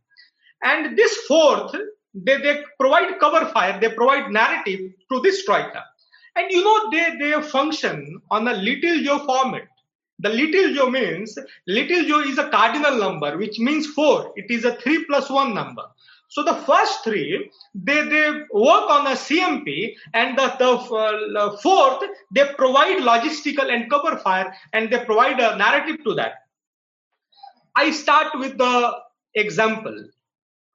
And this fourth, they, they provide cover fire, they provide narrative to this Troika. And you know, they, they function on a little Joe format. The little Joe means, little Joe is a cardinal number, which means four. It is a three plus one number. So the first three, they, they work on a CMP, and the, the uh, fourth, they provide logistical and cover fire, and they provide a narrative to that. I start with the example.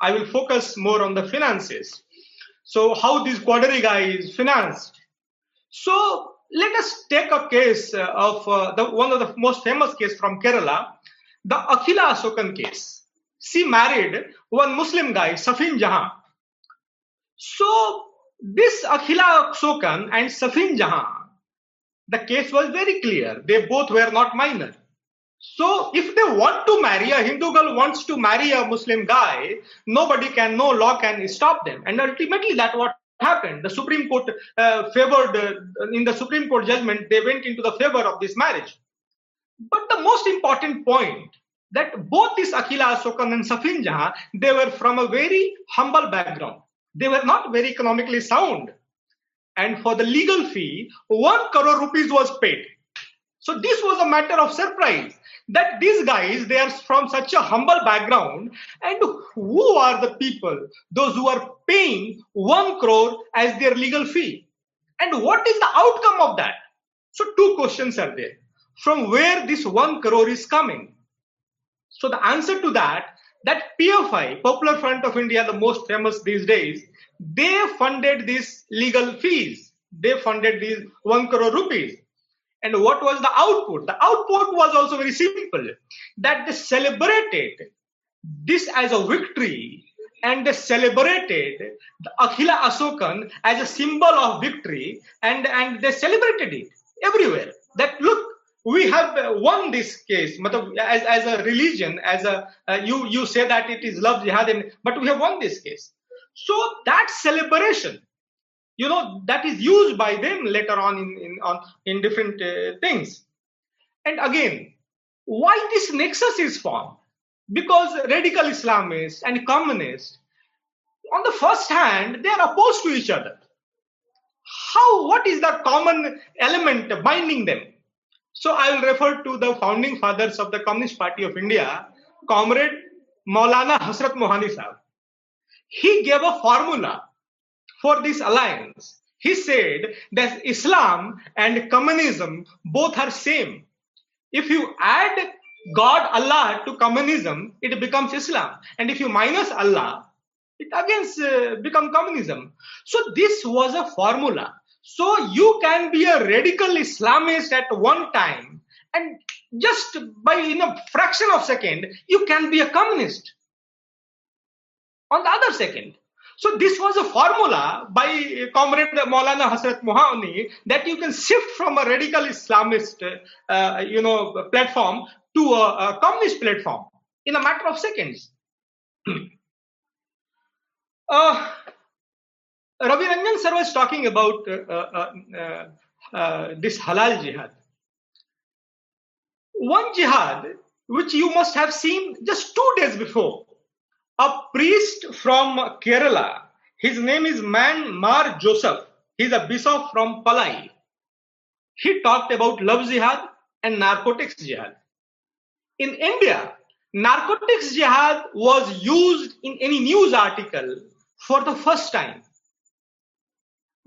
I will focus more on the finances. So how this Quadriga is financed. So let us take a case of uh, the, one of the most famous case from Kerala, the Akhila Asokan case she married one Muslim guy, Shafin Jahan. So this Akhila Asokan and Shafin Jahan, the case was very clear. They both were not minor. So if they want to marry, a Hindu girl wants to marry a Muslim guy, nobody can, no law can stop them. And ultimately that what happened. The Supreme Court uh, favored, uh, in the Supreme Court judgment, they went into the favor of this marriage. But the most important point that both this Akhila Asokan and Shafin Jahan, they were from a very humble background. They were not very economically sound. And for the legal fee, one crore rupees was paid. So this was a matter of surprise that these guys, they are from such a humble background. And who are the people, those who are paying one crore as their legal fee? And what is the outcome of that? So two questions are there. From where this one crore is coming? So the answer to that, that PFI, Popular Front of India, the most famous these days, they funded these legal fees. They funded these one crore rupees. And what was the output? The output was also very simple that they celebrated this as a victory and they celebrated the Akhila Asokan as a symbol of victory and, and they celebrated it everywhere. That look, we have won this case as, as a religion as a uh, you you say that it is love jihad but we have won this case. So that celebration you know that is used by them later on in in, on, in different uh, things. And again why this nexus is formed? Because radical islamists and communists on the first hand they are opposed to each other. How what is the common element binding them so I will refer to the founding fathers of the Communist Party of India, Comrade Maulana Hasrat Mohani Sahib. He gave a formula for this alliance. He said that Islam and communism both are same. If you add God Allah to communism, it becomes Islam. And if you minus Allah, it again uh, become communism. So this was a formula so you can be a radical Islamist at one time, and just by in a fraction of second, you can be a communist. On the other second. So this was a formula by Comrade Maulana Hasrat Mohani that you can shift from a radical Islamist, uh, you know, platform to a, a communist platform in a matter of seconds. uh, Ravi Ranjan sir was talking about uh, uh, uh, this halal jihad. One jihad which you must have seen just two days before. A priest from Kerala, his name is Man Mar Joseph. He's a bishop from Palai. He talked about love jihad and narcotics jihad. In India, narcotics jihad was used in any news article for the first time.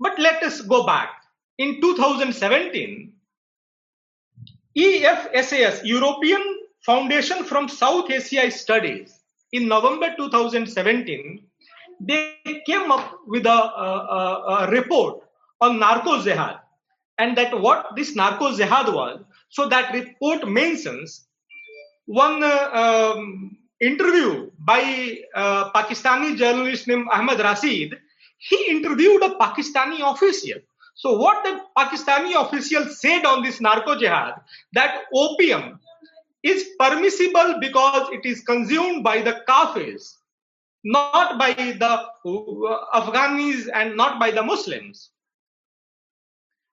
But let us go back. In 2017, EFSAS, European Foundation from South Asia Studies, in November 2017, they came up with a, a, a report on narco jihad and that what this narco jihad was. So that report mentions one uh, um, interview by a Pakistani journalist named Ahmed Rashid. He interviewed a Pakistani official. So what the Pakistani official said on this narco jihad that opium is permissible because it is consumed by the Kafirs, not by the uh, Afghanis and not by the Muslims.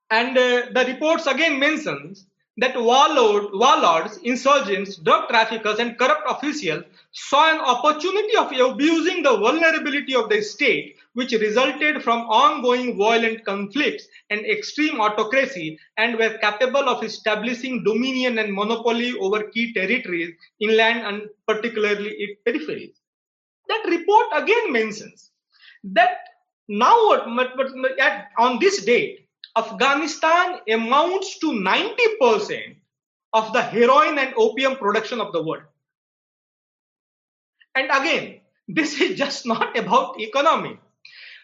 And uh, the reports again mentions that warlord, warlords, insurgents, drug traffickers, and corrupt officials saw an opportunity of abusing the vulnerability of the state, which resulted from ongoing violent conflicts and extreme autocracy, and were capable of establishing dominion and monopoly over key territories, inland and particularly its peripheries. That report again mentions that now, at on this date, Afghanistan amounts to 90% of the heroin and opium production of the world. And again, this is just not about economy.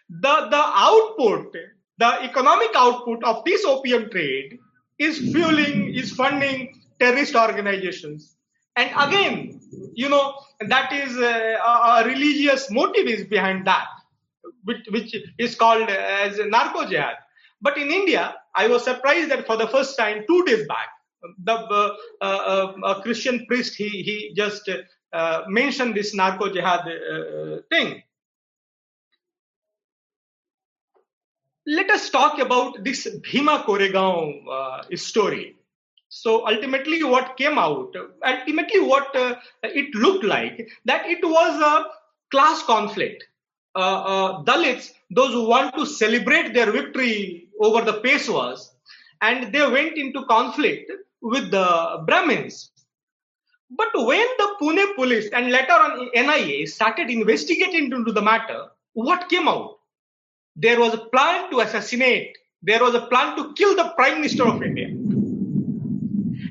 The, the output, the economic output of this opium trade is fueling, is funding terrorist organizations. And again, you know, that is uh, a, a religious motive is behind that, which, which is called as narco jihad. But in India, I was surprised that for the first time, two days back, the uh, uh, uh Christian priest he he just uh, mentioned this narco jihad uh, thing. Let us talk about this Bhima Koregaon story. So ultimately, what came out, ultimately, what it looked like, that it was a class conflict. Dalits, those who want to celebrate their victory over the Peshwas and they went into conflict with the Brahmins. But when the Pune police and later on NIA started investigating into the matter, what came out? There was a plan to assassinate, there was a plan to kill the Prime Minister of India.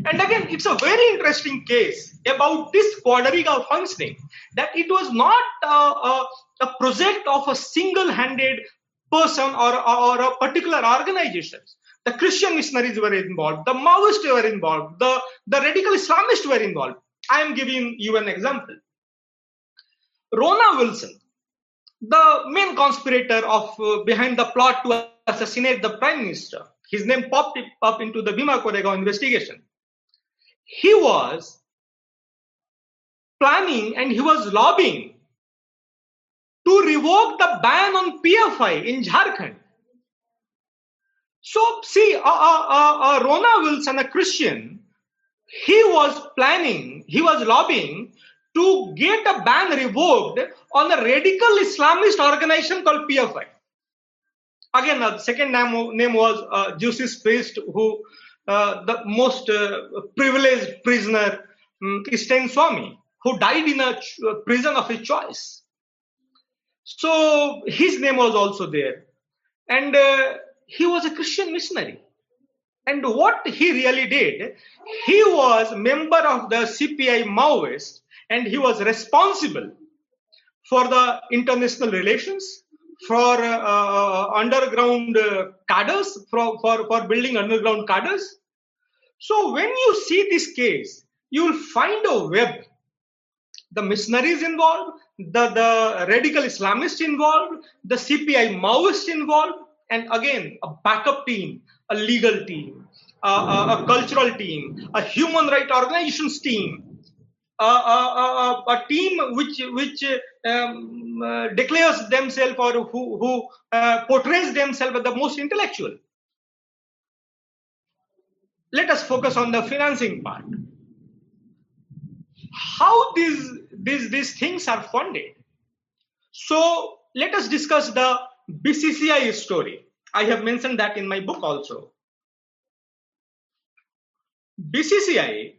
And again, it's a very interesting case about this quadriga functioning that it was not a, a, a project of a single handed person or, or, a particular organization. The Christian missionaries were involved, the Maoists were involved, the, the radical Islamists were involved. I am giving you an example. Rona Wilson, the main conspirator of uh, behind the plot to assassinate the prime minister, his name popped up into the Bhima Koregaon investigation. He was planning and he was lobbying to revoke the ban on PFI in Jharkhand. So, see, uh, uh, uh, uh, Rona Wilson, a Christian, he was planning, he was lobbying to get a ban revoked on a radical Islamist organization called PFI. Again, uh, the second name, name was uh, Jesuit priest who, uh, the most uh, privileged prisoner, um, Stan Swamy, who died in a ch- prison of his choice. So his name was also there. And uh, he was a Christian missionary. And what he really did, he was member of the CPI Maoist and he was responsible for the international relations, for uh, uh, underground uh, cadres, for, for, for building underground cadres. So when you see this case, you will find a web. The missionaries involved, the, the radical Islamists involved, the CPI Maoists involved, and again, a backup team, a legal team, a, a, a cultural team, a human rights organizations team, a, a, team which which um, uh, declares themselves or who, who uh, portrays themselves as the most intellectual. Let us focus on the financing part. How these these, these things are funded. So let us discuss the BCCI story. I have mentioned that in my book also. BCCI,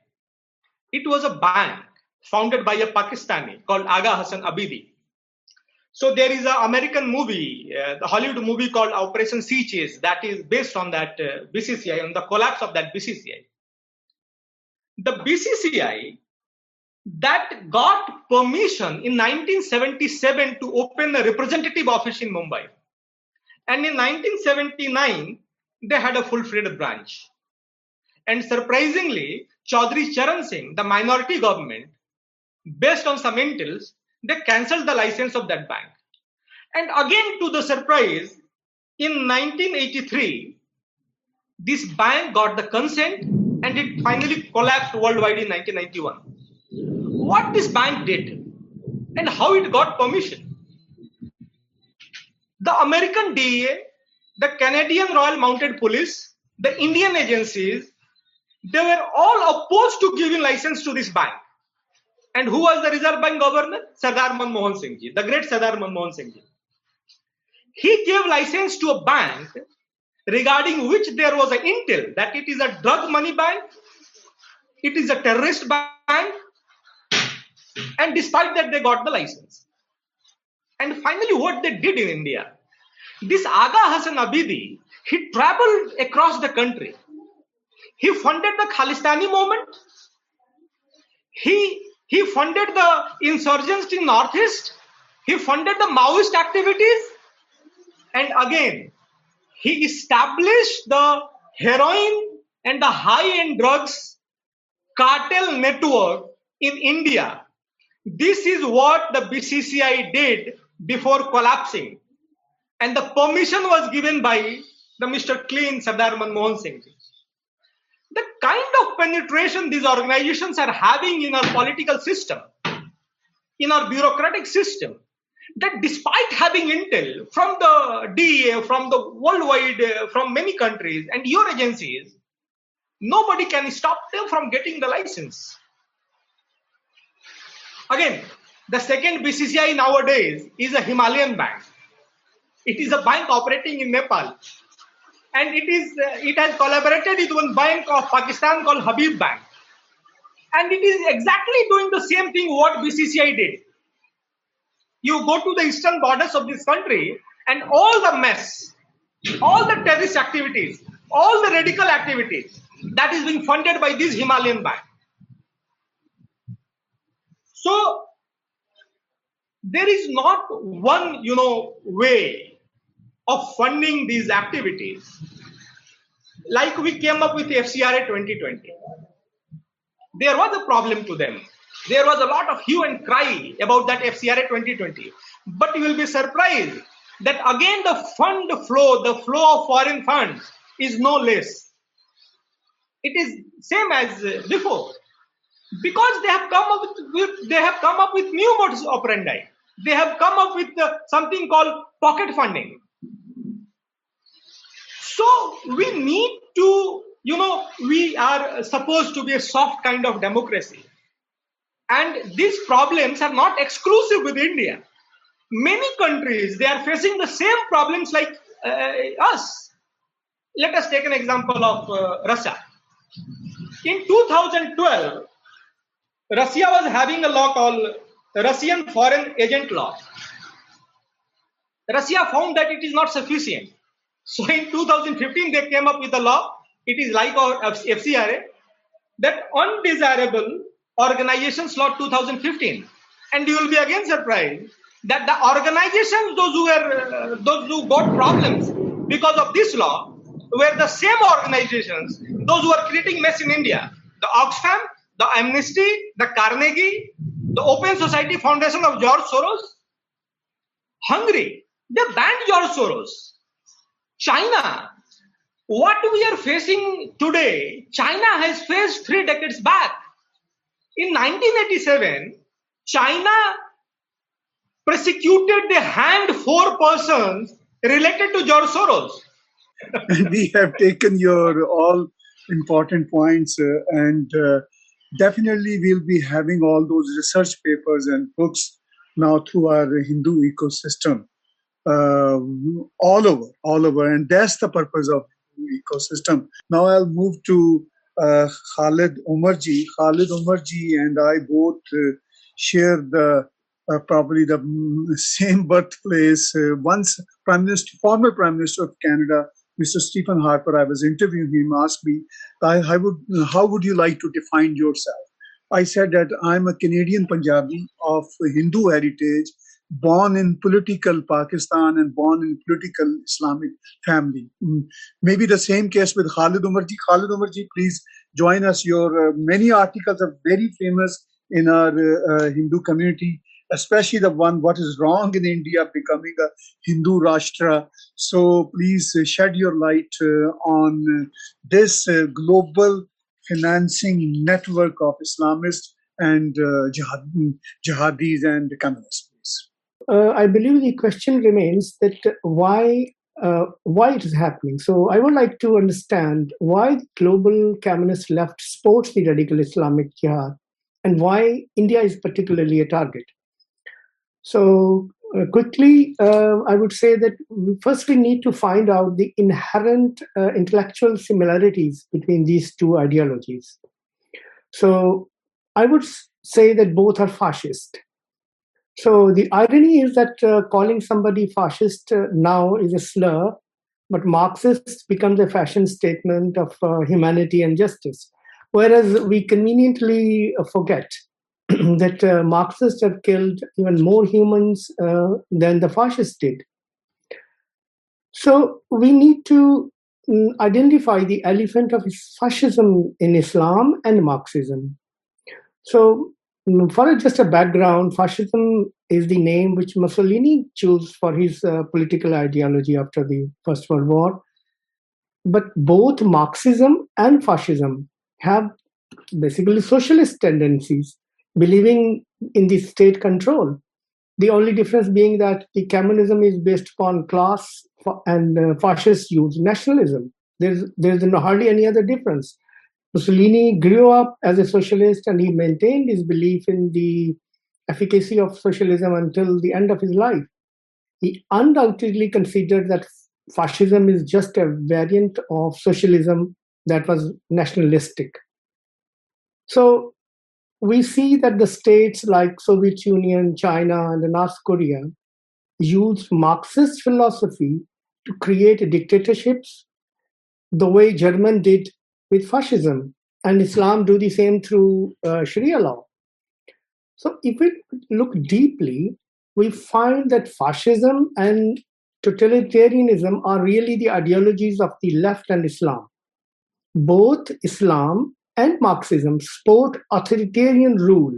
it was a bank founded by a Pakistani called Aga Hassan Abidi. So there is an American movie, uh, the Hollywood movie called Operation C-Chase that is based on that uh, BCCI, on the collapse of that BCCI. The BCCI that got permission in 1977 to open a representative office in Mumbai. And in 1979, they had a full-fledged branch. And surprisingly, Chaudhry Charan Singh, the minority government, based on some intels, they cancelled the license of that bank. And again, to the surprise, in 1983, this bank got the consent and it finally collapsed worldwide in 1991. What this bank did and how it got permission. The American DEA, the Canadian Royal Mounted Police, the Indian agencies, they were all opposed to giving license to this bank. And who was the Reserve Bank governor? Sardar Manmohan Singh ji, the great Sardar Manmohan Singh ji. He gave license to a bank regarding which there was an intel that it is a drug money bank, it is a terrorist bank, and despite that, they got the license. And finally, what they did in India, this Aga Hassan Abidi, he traveled across the country. He funded the Khalistani movement. He he funded the insurgents in Northeast. He funded the Maoist activities. And again, he established the heroin and the high-end drugs cartel network in India. This is what the BCCI did before collapsing. And the permission was given by the Mr. Clean Sardar Manmohan Singh. The kind of penetration these organizations are having in our political system, in our bureaucratic system, that despite having intel from the DEA, from the worldwide, uh, from many countries, and your agencies, nobody can stop them from getting the license. Again, the second BCCI nowadays is a Himalayan bank. It is a bank operating in Nepal. And it is uh, it has collaborated with one bank of Pakistan called Habib Bank. And it is exactly doing the same thing what BCCI did. You go to the eastern borders of this country and all the mess, all the terrorist activities, all the radical activities that is being funded by this Himalayan bank. So there is not one, you know, way of funding these activities. Like we came up with FCRA 2020. There was a problem to them. There was a lot of hue and cry about that FCRA 2020. But you will be surprised that again the fund flow, the flow of foreign funds is no less. It is same as uh, before because they have come up with, with, they have come up with new modus operandi. They have come up with uh, something called pocket funding. So we need to you know we are supposed to be a soft kind of democracy. And these problems are not exclusive with india. Many countries they are facing the same problems like uh, us. Let us take an example of uh, russia. In 2012 Russia was having a law called Russian Foreign Agent Law. Russia found that it is not sufficient. So in 2015, they came up with a law. It is like our FCRA, that undesirable organizations law 2015. And you will be again surprised that the organizations, those who were, uh, those who got problems because of this law, were the same organizations, those who are creating mess in India. The Oxfam, the Amnesty, the Carnegie, the Open Society Foundation of George Soros, Hungary, they banned George Soros. China, what we are facing today, China has faced three decades back. In 1987, China persecuted, they hanged four persons related to George Soros. we have taken your all important points uh, and uh, definitely we'll be having all those research papers and books now through our Hindu ecosystem uh, all over, all over, and that's the purpose of ecosystem. Now I'll move to uh, Khalid Umarji. Khalid Umarji and I both uh, share the uh, probably the same birthplace. Uh, once Prime Minister, former Prime Minister of Canada, Mr. Stephen Harper, I was interviewing him, asked me, I, would, how would you like to define yourself? I said that I'm a Canadian Punjabi of Hindu heritage, born in political Pakistan and born in political Islamic family. Mm, maybe the same case with Khalid Umarji. Khalid Umarji, please join us. Your uh, many articles are very famous in our uh, Hindu community, especially the one "What is wrong in India becoming a Hindu Rashtra." So please uh, shed your light uh, on uh, this global financing network of Islamists and jihad, jihadis and communists. Uh, I believe the question remains that why uh, why it is happening. So I would like to understand why global communist left supports the radical Islamic jihad and why India is particularly a target. So uh, quickly, uh, I would say that first we need to find out the inherent uh, intellectual similarities between these two ideologies. So I would say that both are fascist. So the irony is that uh, calling somebody fascist uh, now is a slur, but Marxist becomes a fashion statement of uh, humanity and justice. Whereas we conveniently forget that uh, Marxists have killed even more humans uh, than the fascists did. So we need to mm, identify the elephant of fascism in Islam and Marxism. So Mm, for just a background, fascism is the name which Mussolini chose for his uh, political ideology after the First World War. But both Marxism and fascism have basically socialist tendencies, believing in the state control. The only difference being that the communism is based upon class and uh, fascists use nationalism. There's, there's hardly any other difference. Mussolini grew up as a socialist and he maintained his belief in the efficacy of socialism until the end of his life. He undoubtedly considered that fascism is just a variant of socialism that was nationalistic. So we see that the states like Soviet Union, China, and North Korea used Marxist philosophy to create dictatorships the way German did with fascism, and Islam do the same through uh, Sharia law. So, if we look deeply, we find that fascism and totalitarianism are really the ideologies of the left and Islam. Both Islam and Marxism support authoritarian rule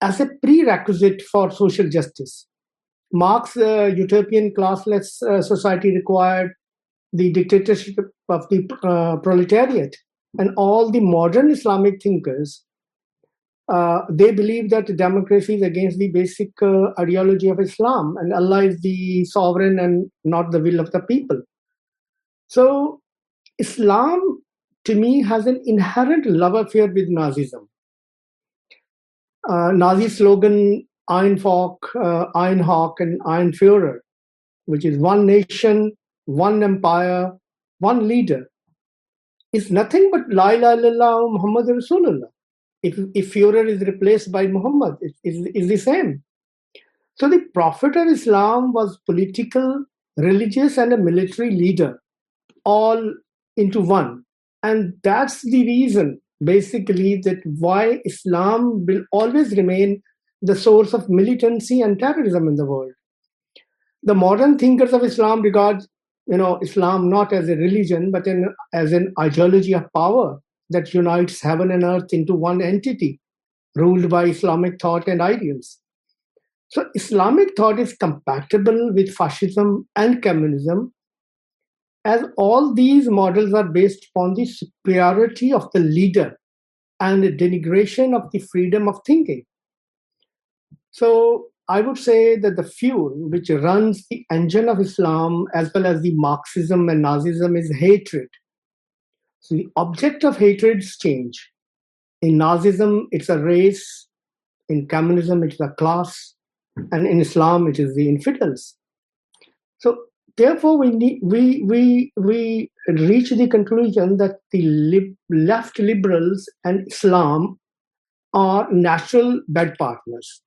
as a prerequisite for social justice. Marx's uh, utopian classless uh, society required the dictatorship of the uh, proletariat and all the modern Islamic thinkers, uh, they believe that democracy is against the basic uh, ideology of Islam and Allah is the sovereign and not the will of the people. So, Islam to me has an inherent love affair with Nazism. Uh, Nazi slogan Ein Volk, uh, Ein Hawk, and Ein Führer, which is one nation, one empire, one leader, is nothing but La ilaha illallah Muhammad Rasulullah. If, if Führer is replaced by Muhammad, it is the same. So the Prophet of Islam was political, religious, and a military leader, all into one. And that's the reason, basically, that why Islam will always remain the source of militancy and terrorism in the world. The modern thinkers of Islam regard you know Islam not as a religion but an, as an ideology of power that unites heaven and earth into one entity, ruled by Islamic thought and ideals. So Islamic thought is compatible with fascism and communism, as all these models are based upon the superiority of the leader and the denigration of the freedom of thinking. So I would say that the fuel which runs the engine of Islam as well as the Marxism and Nazism is hatred. So the object of hatred is change. In Nazism, it's a race. In communism, it's a class. And in Islam, it is the infidels. So therefore, we need, we we we reach the conclusion that the lib, left liberals and Islam are natural bed partners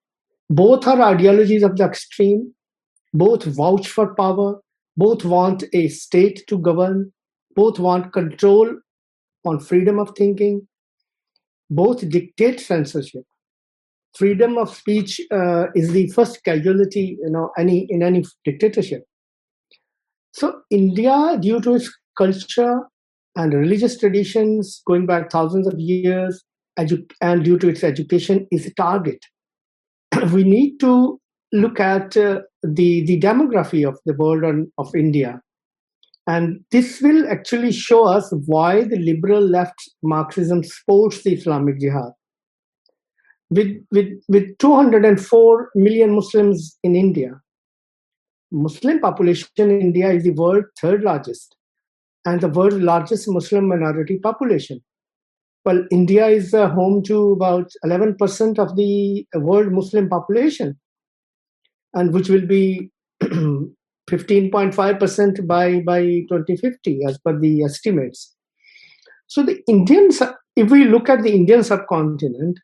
both are ideologies of the extreme, both vouch for power, both want a state to govern, both want control on freedom of thinking. both dictate censorship. Freedom of speech uh, is the first casualty, you know, any in any dictatorship. So India, due to its culture and religious traditions going back thousands of years, edu- and due to its education, is a target. we need to look at uh, the the demography of the world on, of India, and this will actually show us why the liberal left Marxism supports the Islamic Jihad. With with with 204 million Muslims in India, Muslim population in India is the world third largest, and the world's largest Muslim minority population. Well, India is uh, home to about 11% of the world Muslim population, and which will be 15.5% by, by 2050, as per the estimates. So the Indians, if we look at the Indian subcontinent,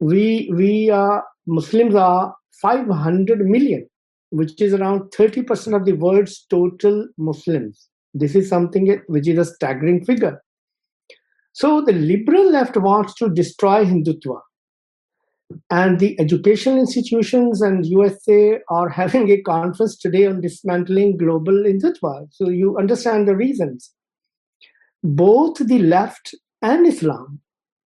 we we are Muslims are 500 million, which is around 30% of the world's total Muslims. This is something which is a staggering figure. So the liberal left wants to destroy Hindutva. And the educational institutions and USA are having a conference today on dismantling global Hindutva. So you understand the reasons. Both the left and Islam,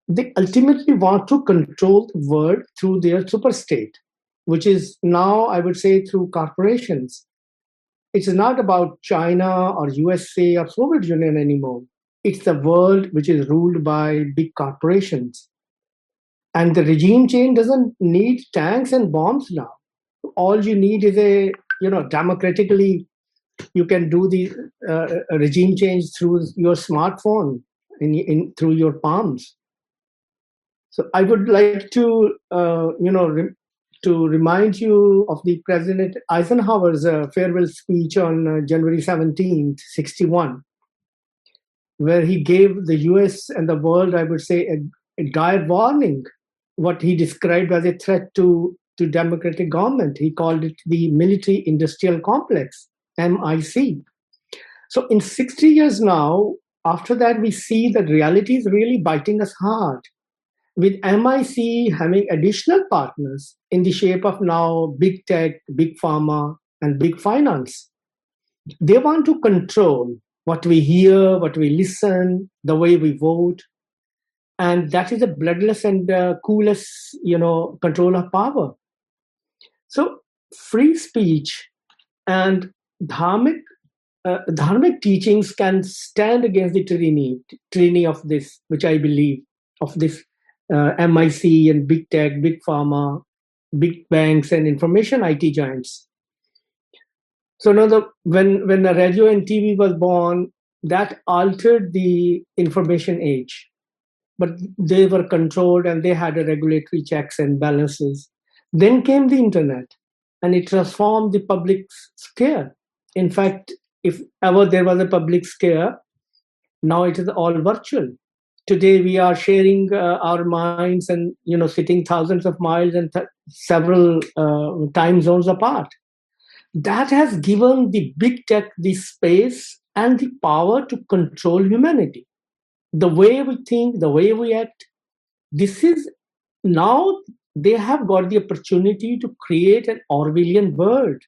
they ultimately want to control the world through their superstate, which is now, I would say, through corporations. It's not about China or USA or Soviet Union anymore it's the world which is ruled by big corporations. And the regime change doesn't need tanks and bombs now. All you need is a, you know, democratically, you can do the uh, regime change through your smartphone, in, in through your palms. So I would like to, uh, you know, re- to remind you of the President Eisenhower's uh, farewell speech on uh, January 17th, 61 where he gave the US and the world, I would say, a, a dire warning, what he described as a threat to, to democratic government. He called it the military industrial complex, MIC. So in 60 years now, after that, we see that reality is really biting us hard. With MIC having additional partners in the shape of now big tech, big pharma, and big finance. They want to control what we hear, what we listen, the way we vote. And that is the bloodless and uh, coolest, you know, control of power. So free speech and dharmic, uh, dharmic teachings can stand against the tyranny, tyranny of this, which I believe, of this uh, MIC and big tech, big pharma, big banks and information IT giants. So now the when when the radio and TV was born, that altered the information age. But they were controlled and they had a regulatory checks and balances. Then came the internet and it transformed the public scare. In fact, if ever there was a public scare, now it is all virtual. Today we are sharing uh, our minds and you know sitting thousands of miles and th- several uh, time zones apart that has given the big tech the space and the power to control humanity. The way we think, the way we act, this is now they have got the opportunity to create an Orwellian world.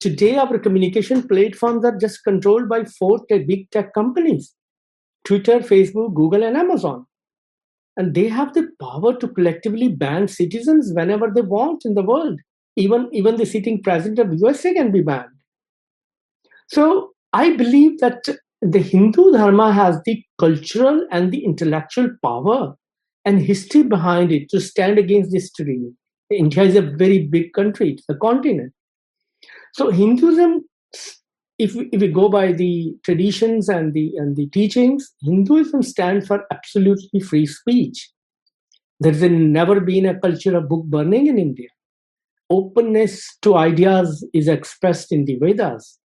Today, our communication platforms are just controlled by four big tech companies Twitter, Facebook, Google, and Amazon. And they have the power to collectively ban citizens whenever they want in the world even even the sitting president of USA can be banned. So I believe that the Hindu Dharma has the cultural and the intellectual power and history behind it to stand against this tyranny. India is a very big country, it's a continent. So Hinduism, if we, if we go by the traditions and the and the teachings, Hinduism stands for absolutely free speech. There's never been a culture of book burning in India openness to ideas is expressed in the Vedas.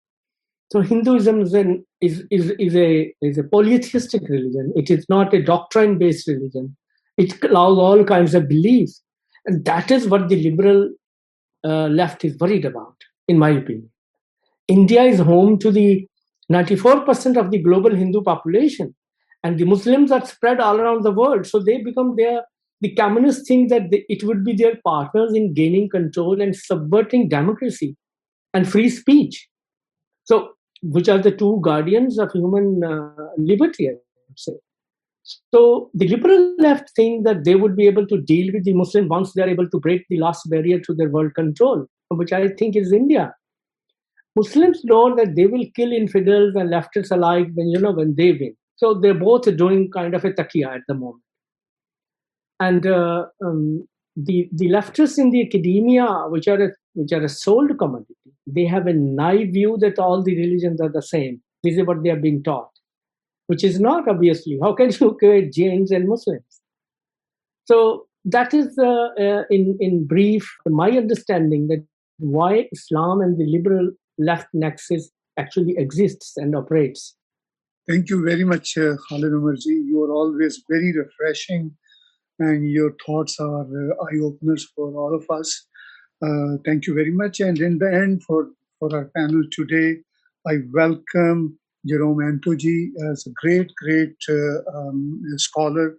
So Hinduism is, an, is, is, is, a, is a polytheistic religion. It is not a doctrine-based religion. It allows all kinds of beliefs. And that is what the liberal uh, left is worried about, in my opinion. India is home to the 94% of the global Hindu population. And the Muslims are spread all around the world. So they become their, the communists think that they, it would be their partners in gaining control and subverting democracy and free speech. So, which are the two guardians of human uh, liberty, I would say. So the liberal left think that they would be able to deal with the Muslim once they are able to break the last barrier to their world control, which I think is India. Muslims know that they will kill infidels and leftists alike when you know when they win. So they're both doing kind of a taqiyya at the moment. And uh, um, the the leftists in the academia, which are a, which are a sold commodity, they have a naive view that all the religions are the same. This is what they are being taught which is not obviously. How can you create Jains and Muslims? So that is, uh, uh, in in brief, my understanding that why Islam and the liberal left nexus actually exists and operates. Thank you very much, uh, Khalid Umarji. You are always very refreshing, and your thoughts are uh, eye openers for all of us. Uh, thank you very much. And in the end, for for our panel today, I welcome Jerome Antoji as a great, great uh, um, scholar.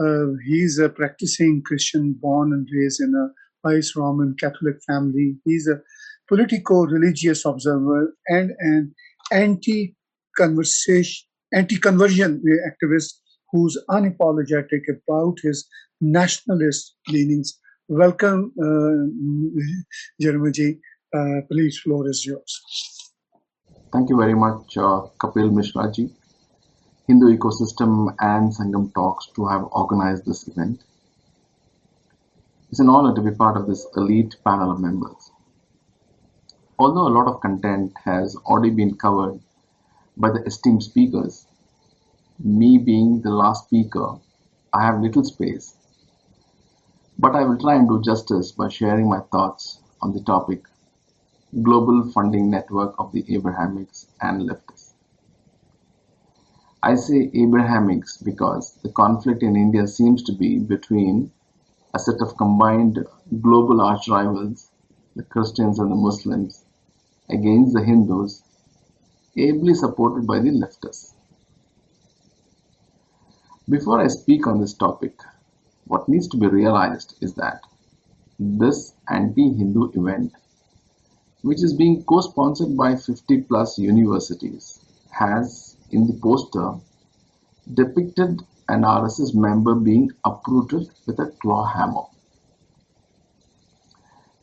Uh, he's a practicing Christian born and raised in a Irish Roman Catholic family. He's a politico-religious observer and an anti-conversion activist who's unapologetic about his nationalist leanings. Welcome, uh, Jerome Ji. Uh, please, floor is yours. Thank you very much, uh, Kapil Mishraji, Hindu Ecosystem and Sangam Talks to have organized this event. It's an honor to be part of this elite panel of members. Although a lot of content has already been covered by the esteemed speakers, me being the last speaker, I have little space. But I will try and do justice by sharing my thoughts on the topic global funding network of the Abrahamics and leftists. I say Abrahamics because the conflict in India seems to be between a set of combined global arch rivals, the Christians and the Muslims, against the Hindus, ably supported by the leftists. Before I speak on this topic, what needs to be realized is that this anti Hindu event which is being co-sponsored by 50 plus universities, has in the poster depicted an RSS member being uprooted with a claw hammer.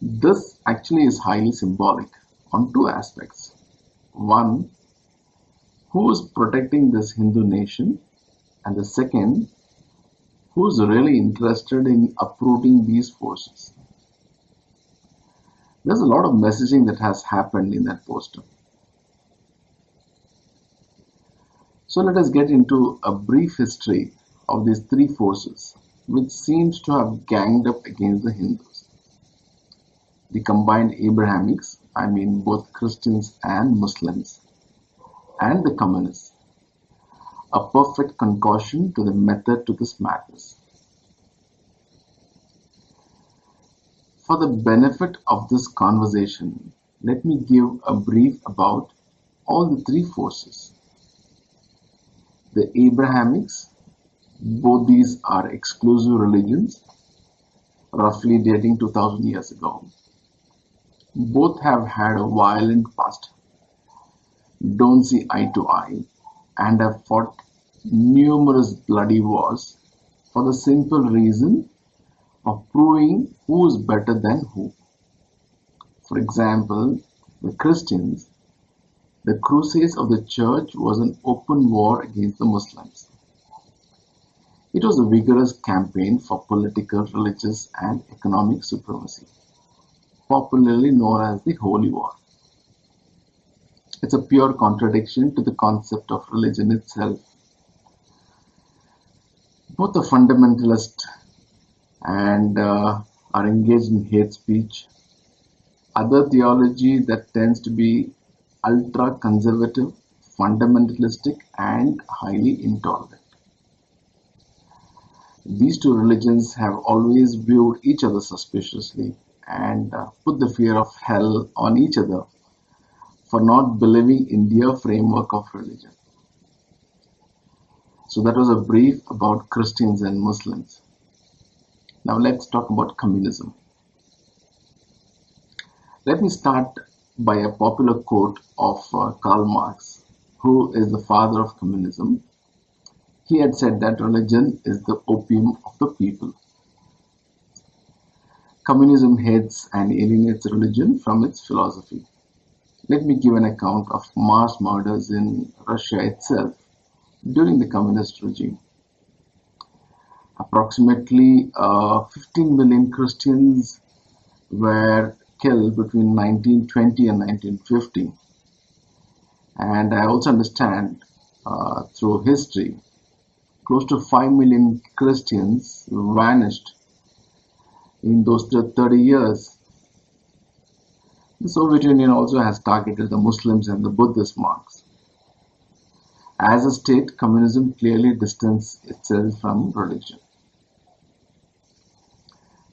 This actually is highly symbolic on two aspects. One, who is protecting this Hindu nation? And the second, who is really interested in uprooting these forces? There's a lot of messaging that has happened in that poster. So let us get into a brief history of these three forces which seems to have ganged up against the Hindus. The combined Abrahamics, I mean both Christians and Muslims, and the communists. A perfect concoction to the method to this madness. For the benefit of this conversation, let me give a brief about all the three forces. The Abrahamics, both these are exclusive religions, roughly dating 2000 years ago. Both have had a violent past, don't see eye to eye, and have fought numerous bloody wars for the simple reason of proving who is better than who. For example, the Christians, the Crusades of the Church was an open war against the Muslims. It was a vigorous campaign for political, religious, and economic supremacy, popularly known as the Holy War. It's a pure contradiction to the concept of religion itself. Both the fundamentalist and uh, are engaged in hate speech. Other theology that tends to be ultra conservative, fundamentalistic, and highly intolerant. These two religions have always viewed each other suspiciously and uh, put the fear of hell on each other for not believing in their framework of religion. So that was a brief about Christians and Muslims. Now let's talk about communism. Let me start by a popular quote of uh, Karl Marx, who is the father of communism. He had said that religion is the opium of the people. Communism hates and alienates religion from its philosophy. Let me give an account of mass murders in Russia itself during the communist regime. Approximately uh, 15 million Christians were killed between 1920 and 1950. And I also understand uh, through history, close to 5 million Christians vanished in those 30 years. The Soviet Union also has targeted the Muslims and the Buddhist monks. As a state, communism clearly distanced itself from religion.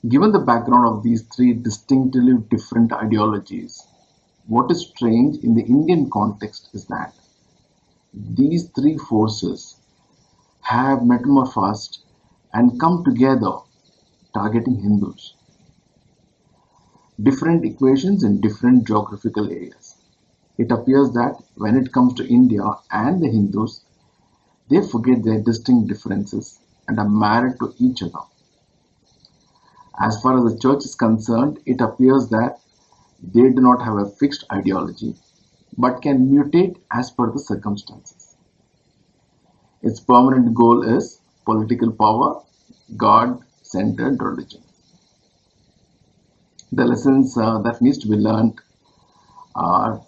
Given the background of these three distinctly different ideologies, what is strange in the Indian context is that these three forces have metamorphosed and come together targeting Hindus. Different equations in different geographical areas. It appears that when it comes to India and the Hindus, they forget their distinct differences and are married to each other. As far as the church is concerned, it appears that they do not have a fixed ideology but can mutate as per the circumstances. Its permanent goal is political power, God centered religion. The lessons uh, that needs to be learned are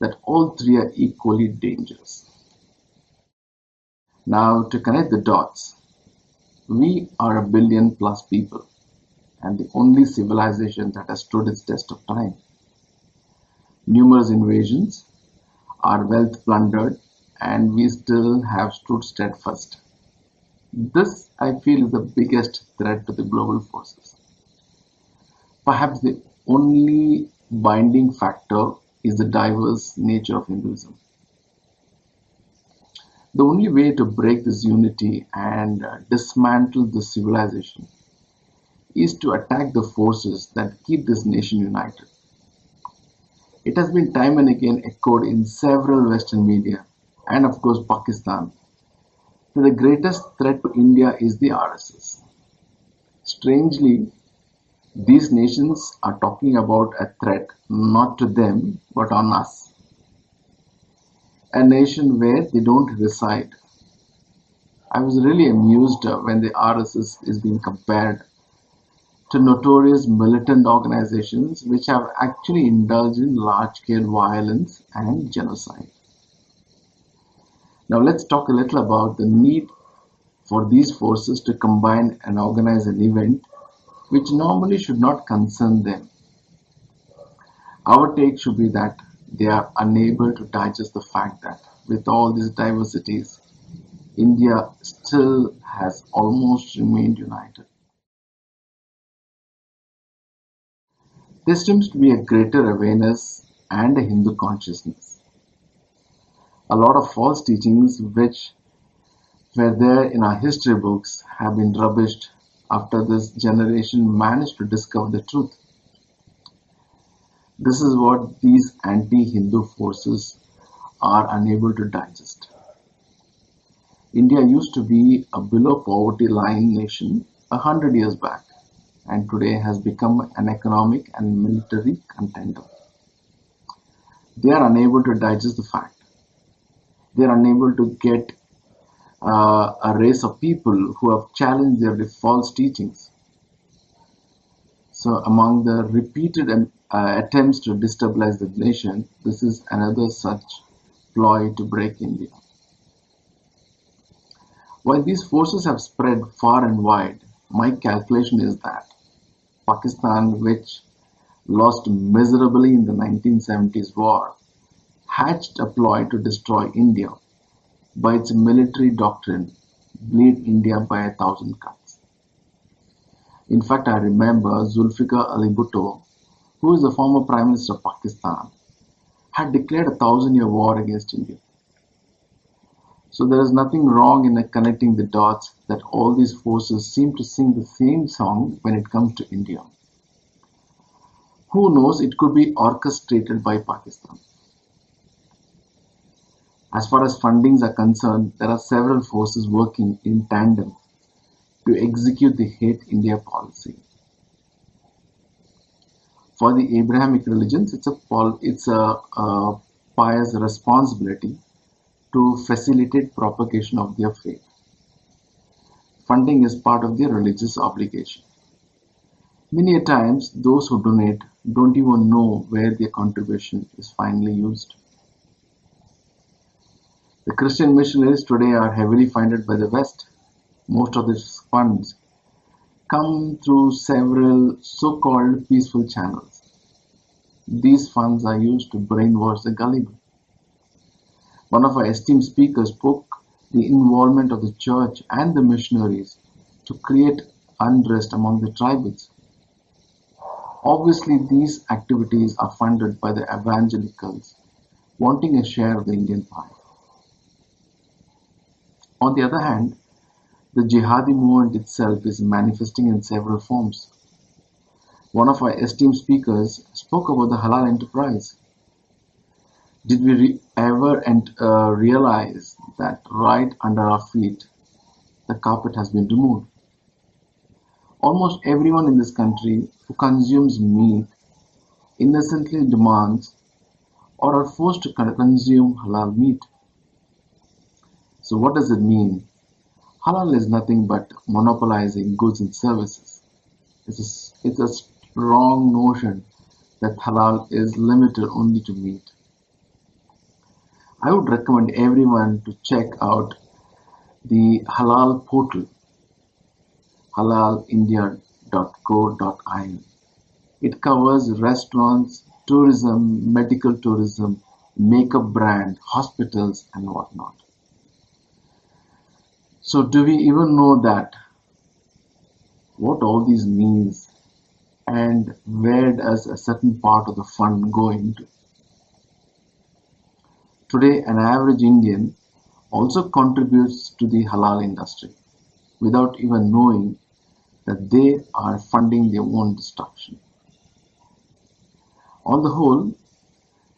that all three are equally dangerous. Now, to connect the dots, we are a billion plus people and the only civilization that has stood its test of time. Numerous invasions, our wealth plundered, and we still have stood steadfast. This, I feel, is the biggest threat to the global forces. Perhaps the only binding factor is the diverse nature of Hinduism. The only way to break this unity and uh, dismantle this civilization is to attack the forces that keep this nation united. It has been time and again echoed in several Western media and, of course, Pakistan the greatest threat to India is the RSS. Strangely, these nations are talking about a threat not to them but on us. A nation where they don't reside. I was really amused when the RSS is being compared to notorious militant organizations which have actually indulged in large-scale violence and genocide. Now let's talk a little about the need for these forces to combine and organize an event which normally should not concern them. Our take should be that they are unable to digest the fact that with all these diversities, India still has almost remained united. There seems to be a greater awareness and a Hindu consciousness. A lot of false teachings which were there in our history books have been rubbished after this generation managed to discover the truth. This is what these anti-Hindu forces are unable to digest. India used to be a below poverty line nation a hundred years back and today has become an economic and military contender. They are unable to digest the fact. They are unable to get uh, a race of people who have challenged their false teachings. So, among the repeated um, uh, attempts to destabilize the nation, this is another such ploy to break India. While these forces have spread far and wide, my calculation is that Pakistan, which lost miserably in the 1970s war, hatched a ploy to destroy India by its military doctrine, bleed India by a thousand cuts. In fact, I remember Zulfikar Ali Bhutto, who is the former Prime Minister of Pakistan, had declared a thousand year war against India. So there is nothing wrong in connecting the dots that all these forces seem to sing the same song when it comes to India. Who knows, it could be orchestrated by Pakistan. As far as fundings are concerned, there are several forces working in tandem to execute the hate India policy. For the Abrahamic religions, it's a, it's a, a pious responsibility to facilitate propagation of their faith. Funding is part of their religious obligation. Many a times, those who donate don't even know where their contribution is finally used. The Christian missionaries today are heavily funded by the West. Most of these funds come through several so-called peaceful channels. These funds are used to brainwash the gullible. One of our esteemed speakers spoke the involvement of the church and the missionaries to create unrest among the tribals. Obviously, these activities are funded by the evangelicals wanting a share of the Indian pie. On the other hand, the jihadi movement itself is manifesting in several forms. One of our esteemed speakers spoke about the halal enterprise. Did we re- ever and, uh, realize that right under our feet the carpet has been removed? Almost everyone in this country who consumes meat innocently demands or are forced to consume halal meat. So, what does it mean? Halal is nothing but monopolizing goods and services. It's a, it's a strong notion that halal is limited only to meat. I would recommend everyone to check out the halal portal halalindia.co.in. It covers restaurants, tourism, medical tourism, makeup brand, hospitals, and whatnot. So, do we even know that what all these means and where does a certain part of the fund go into? Today, an average Indian also contributes to the halal industry without even knowing that they are funding their own destruction. On the whole,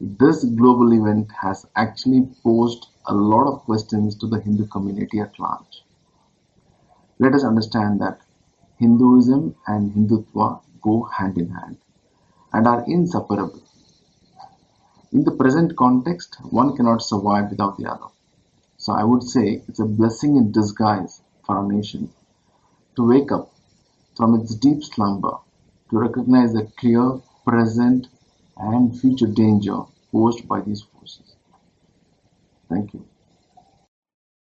this global event has actually posed a lot of questions to the Hindu community at large. Let us understand that Hinduism and Hindutva go hand in hand and are inseparable. In the present context, one cannot survive without the other. So I would say it's a blessing in disguise for our nation to wake up from its deep slumber to recognize the clear present and future danger posed by these forces. Thank you.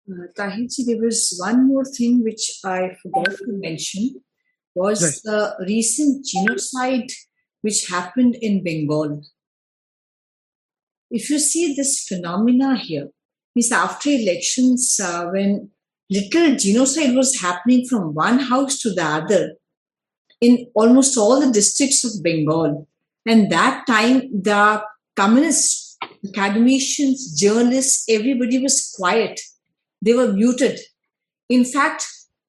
Uh, Tahirji, there was one more thing which I forgot to mention was Right. the recent genocide which happened in Bengal. If you see this phenomena here, means after elections, uh, when little genocide was happening from one house to the other in almost all the districts of Bengal, and that time the communists, academicians, journalists, everybody was quiet. They were muted. In fact,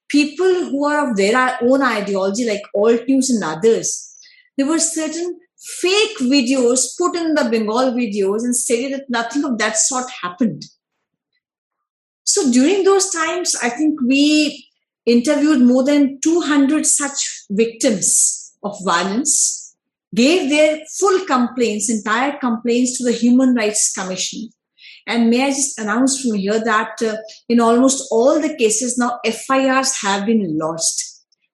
people who are of their own ideology, like Alt News and others, there were certain fake videos put in the Bengal videos and stated that nothing of that sort happened. So during those times, I think we interviewed more than 200 such victims of violence, gave their full complaints, entire complaints to the Human Rights Commission. And may I just announce from here that uh, in almost all the cases now, FIRs have been lodged.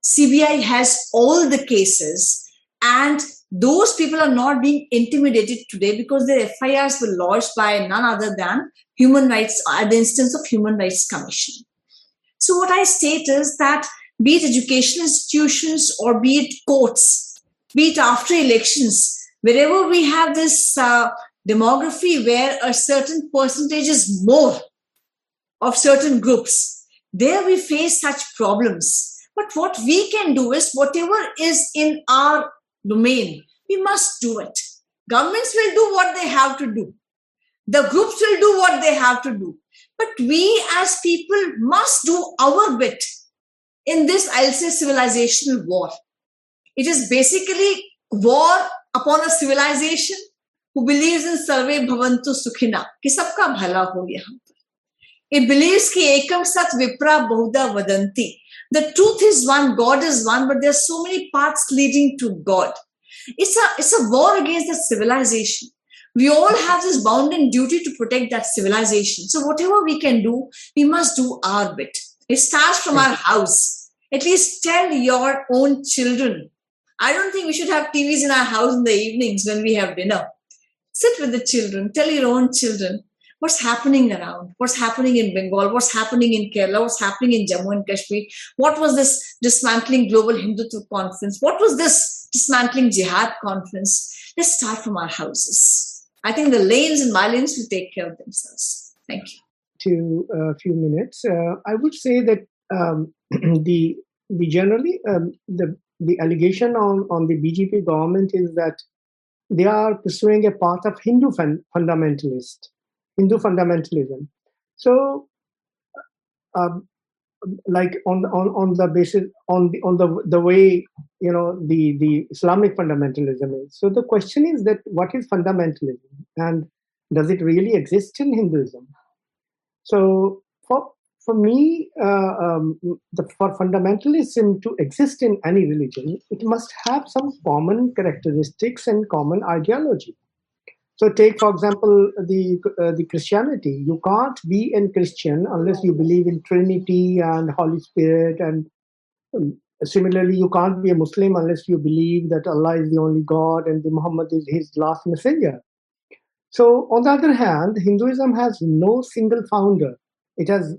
CBI has all the cases, and those people are not being intimidated today because their FIRs were lodged by none other than human rights at the instance of human rights commission so what i state is that be it educational institutions or be it courts be it after elections wherever we have this uh, demography where a certain percentage is more of certain groups there we face such problems but what we can do is whatever is in our domain we must do it governments will do what they have to do The groups will do what they have to do. But we as people must do our bit in this, I'll say, civilizational war. It is basically war upon a civilization who believes in Sarve Bhavantu Sukhina, कि सबका भला हो यहाँ पर. It believes कि ekam sat vipra bahuda vadanti. The truth is one, God is one, but there's so many paths leading to God. It's a, it's a war against the civilization. We all have this bounden duty to protect that civilization. So whatever we can do, we must do our bit. It starts from our house. At least tell your own children. I don't think we should have TVs in our house in the evenings when we have dinner. Sit with the children, tell your own children what's happening around, what's happening in Bengal, what's happening in Kerala, what's happening in Jammu and Kashmir, what was this dismantling global Hindutva conference, what was this dismantling jihad conference. Let's start from our houses. I think the lanes and my lanes will take care of themselves. Thank you. To a few minutes, uh, I would say that um, the the generally um, the the allegation on on the BJP government is that they are pursuing a path of Hindu fun- fundamentalist Hindu fundamentalism. So, um, like on on on the basis on the on the the way you know the the Islamic fundamentalism is. So the question is that what is fundamentalism and does it really exist in Hinduism? So for for me, uh, um, the, for fundamentalism to exist in any religion, it must have some common characteristics and common ideology. So take for example the uh, the Christianity. You can't be a Christian unless you believe in Trinity and Holy Spirit, and um, similarly you can't be a Muslim unless you believe that Allah is the only God and the Muhammad is His last messenger. So on the other hand, Hinduism has no single founder. It has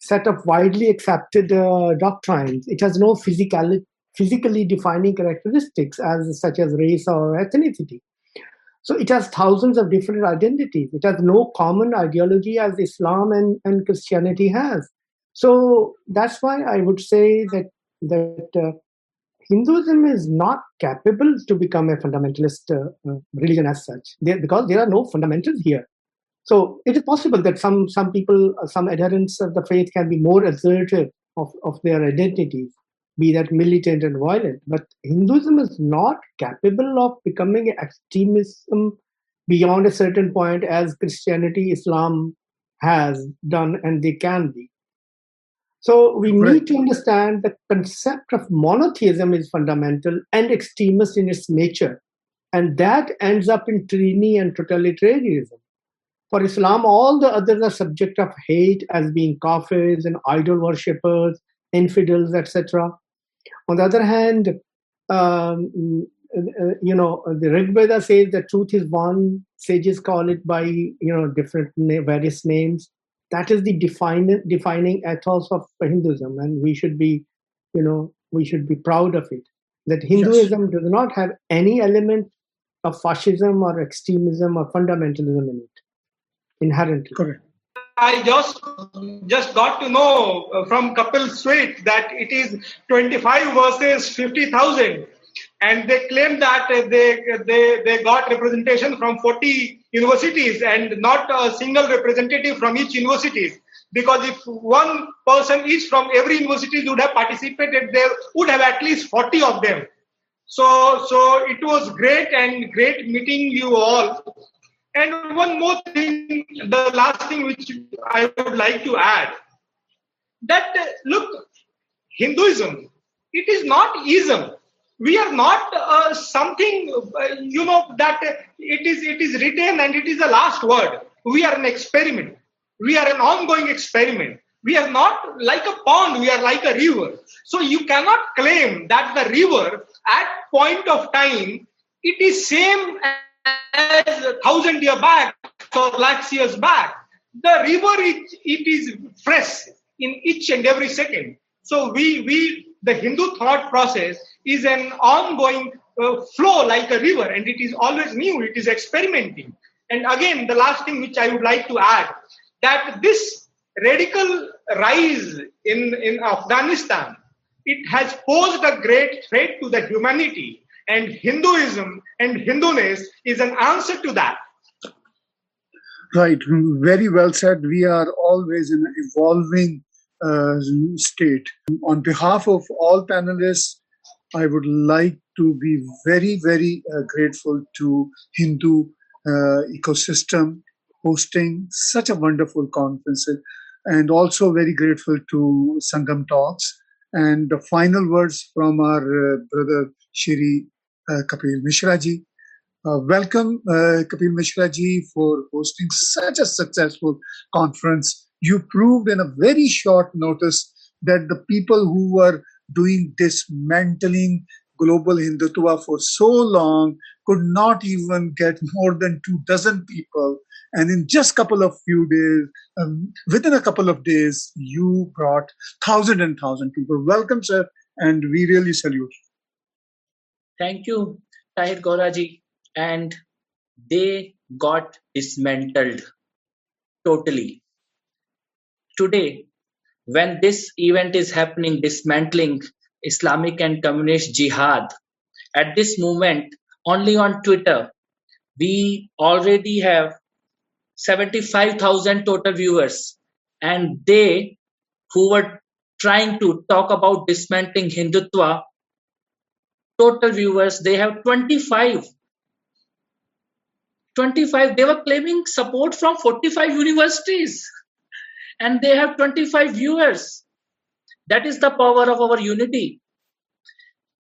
set of widely accepted uh, doctrines. It has no physically physically defining characteristics as such as race or ethnicity. So it has thousands of different identities. It has no common ideology as Islam and, and Christianity has. So that's why I would say that that uh, Hinduism is not capable to become a fundamentalist uh, uh, religion as such, because there are no fundamentals here. So it is possible that some some people, uh, some adherents of the faith, can be more assertive of, of their identities, be that militant and violent. But Hinduism is not capable of becoming extremism beyond a certain point as Christianity, Islam has done, and they can be. So we Right. need to understand the concept of monotheism is fundamental and extremist in its nature. And that ends up in tyranny and totalitarianism. For Islam, all the others are subject of hate as being kafirs and idol worshippers, infidels, etc. On the other hand, um, uh, you know, the Rig Veda says the truth is one. Sages call it by you know different na- various names. That is the define, defining ethos of Hinduism, and we should be, you know, we should be proud of it. That Hinduism does not have any element of fascism or extremism or fundamentalism in it inherently. Correct. I just just got to know uh, from Kapil's tweet that it is 25 versus 50,000, and they claim that uh, they they they got representation from 40 universities and not a single representative from each university. Because if one person is from every university would have participated, there would have at least 40 of them. So so it was great and great meeting you all. And one more thing, the last thing which I would like to add, that uh, look, Hinduism, it is not ism. We are not uh, something, uh, you know, that uh, it is it is written and it is the last word. We are an experiment. We are an ongoing experiment. We are not like a pond. We are like a river. So you cannot claim that the river at point of time it is same as a thousand year back or lakhs years back. The river it, it is fresh in each and every second. So we we the Hindu thought process is an ongoing uh, flow like a river, and it is always new. It is experimenting. And again, the last thing which I would like to add that this radical rise in in Afghanistan it has posed a great threat to the humanity and Hinduism and Hinduness is an answer to that. Right, very well said. We are always in an evolving uh, state. On behalf of all panelists, I would like to be very, very uh, grateful to Hindu uh, ecosystem hosting such a wonderful conference, and also very grateful to Sangam Talks. And the final words from our uh, brother Shri uh, Kapil Mishra ji. Uh, welcome, uh, Kapil Mishra ji, for hosting such a successful conference. You proved in a very short notice that the people who were doing dismantling global Hindutva for so long could not even get more than two dozen people. And in just couple of few days, um, within a couple of days, you brought thousand and thousand people. Welcome, sir, and we really salute. You. Thank you, Tahir Goraji. And they got dismantled totally. Today, when this event is happening, dismantling Islamic and communist jihad, at this moment, only on Twitter, we already have 75,000 total viewers. And they who were trying to talk about dismantling Hindutva, total viewers, they have 25. 25, they were claiming support from 45 universities and they have 25 viewers. That is the power of our unity.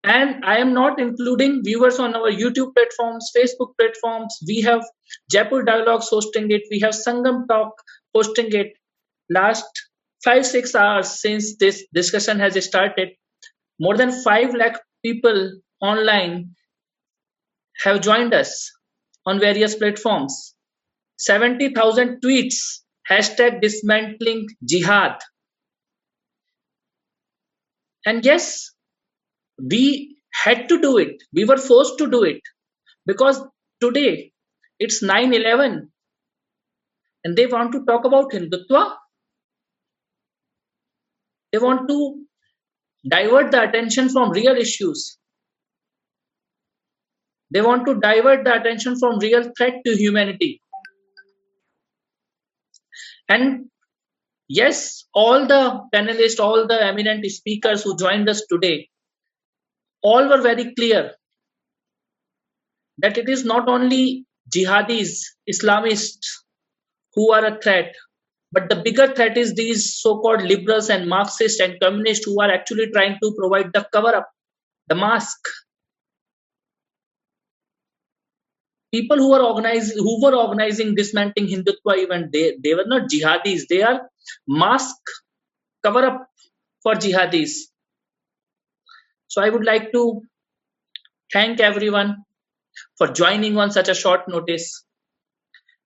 And I am not including viewers on our YouTube platforms, Facebook platforms. We have Jaipur Dialogues hosting it. We have Sangam Talk hosting it. Last five, six hours since this discussion has started, more than 5 lakh people online have joined us on various platforms. 70,000 tweets hashtag dismantling jihad. And yes, we had to do it. We were forced to do it because today it's 9 11 and they want to talk about Hindutva. They want to divert the attention from real issues. They want to divert the attention from real threat to humanity. And yes, all the panelists, all the eminent speakers who joined us today, all were very clear that it is not only jihadis, Islamists who are a threat, but the bigger threat is these so-called liberals and Marxists and communists who are actually trying to provide the cover-up, the mask. People who were organizing who were organizing dismantling hindutva event they they were not jihadis. They are mask cover up for jihadis. So i would like to thank everyone for joining on such a short notice.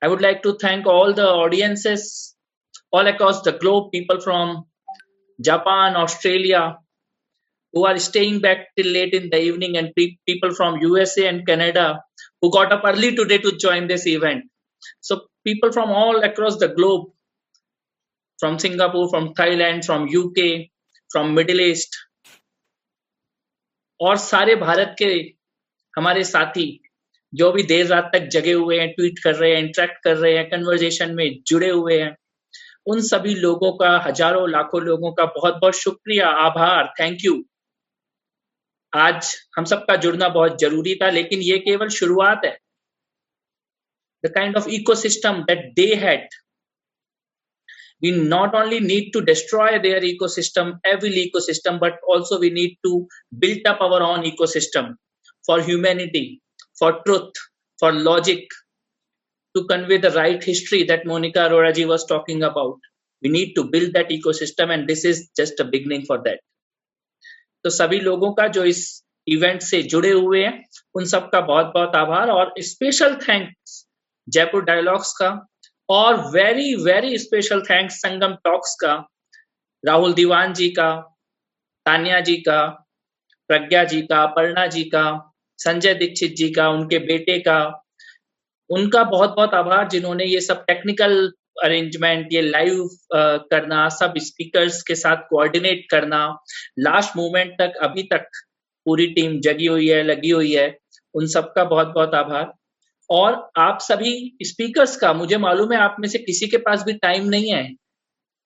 I would like to thank all the audiences all across the globe people from japan australia who are staying back till late in the evening and pe- people from usa and canada who got up early today to join this event. So people from all across the globe, from Singapore, from Thailand, from UK, from Middle East, और सारे भारत के हमारे साथी जो भी देर रात तक जगे हुए हैं ट्वीट कर रहे हैं इंटरेक्ट कर रहे हैं कन्वर्जेशन में जुड़े हुए हैं उन सभी लोगों का हज़ारों लाखों लोगों का बहुत बहुत शुक्रिया आभार थैंक यू आज हम सबका जुड़ना बहुत ज़रूरी था लेकिन ये केवल शुरुआत है the kind of ecosystem that they had we not only need to destroy their ecosystem evil ecosystem but also we need to build up our own ecosystem for humanity for truth for logic to convey the right history that monica arora ji was talking about we need to build that ecosystem and this is just a beginning for that तो सभी लोगों का जो इस event से जुड़े हुए हैं, उन सबका बहुत बहुत आभार और स्पेशल थैंक्स जयपुर डायलॉग्स का और very very special thanks Sangam talks का, राहुल दीवान जी का, तानिया जी का, प्रज्ञा जी का पर्णा जी का, संजय दीक्षित जी का, उनके बेटे का, उनका बहुत बहुत आभार जिन्होंने ये सब टेक्निकल अरेंजमेंट ये लाइव करना, सब स्पीकर्स के साथ कोऑर्डिनेट करना। लास्ट मोमेंट तक, अभी तक पूरी टीम जगी हुई है, लगी हुई है। उन सबका बहुत बहुत आभार। और आप सभी स्पीकर्स का, मुझे मालूम है आप में से किसी के पास भी टाइम नहीं है।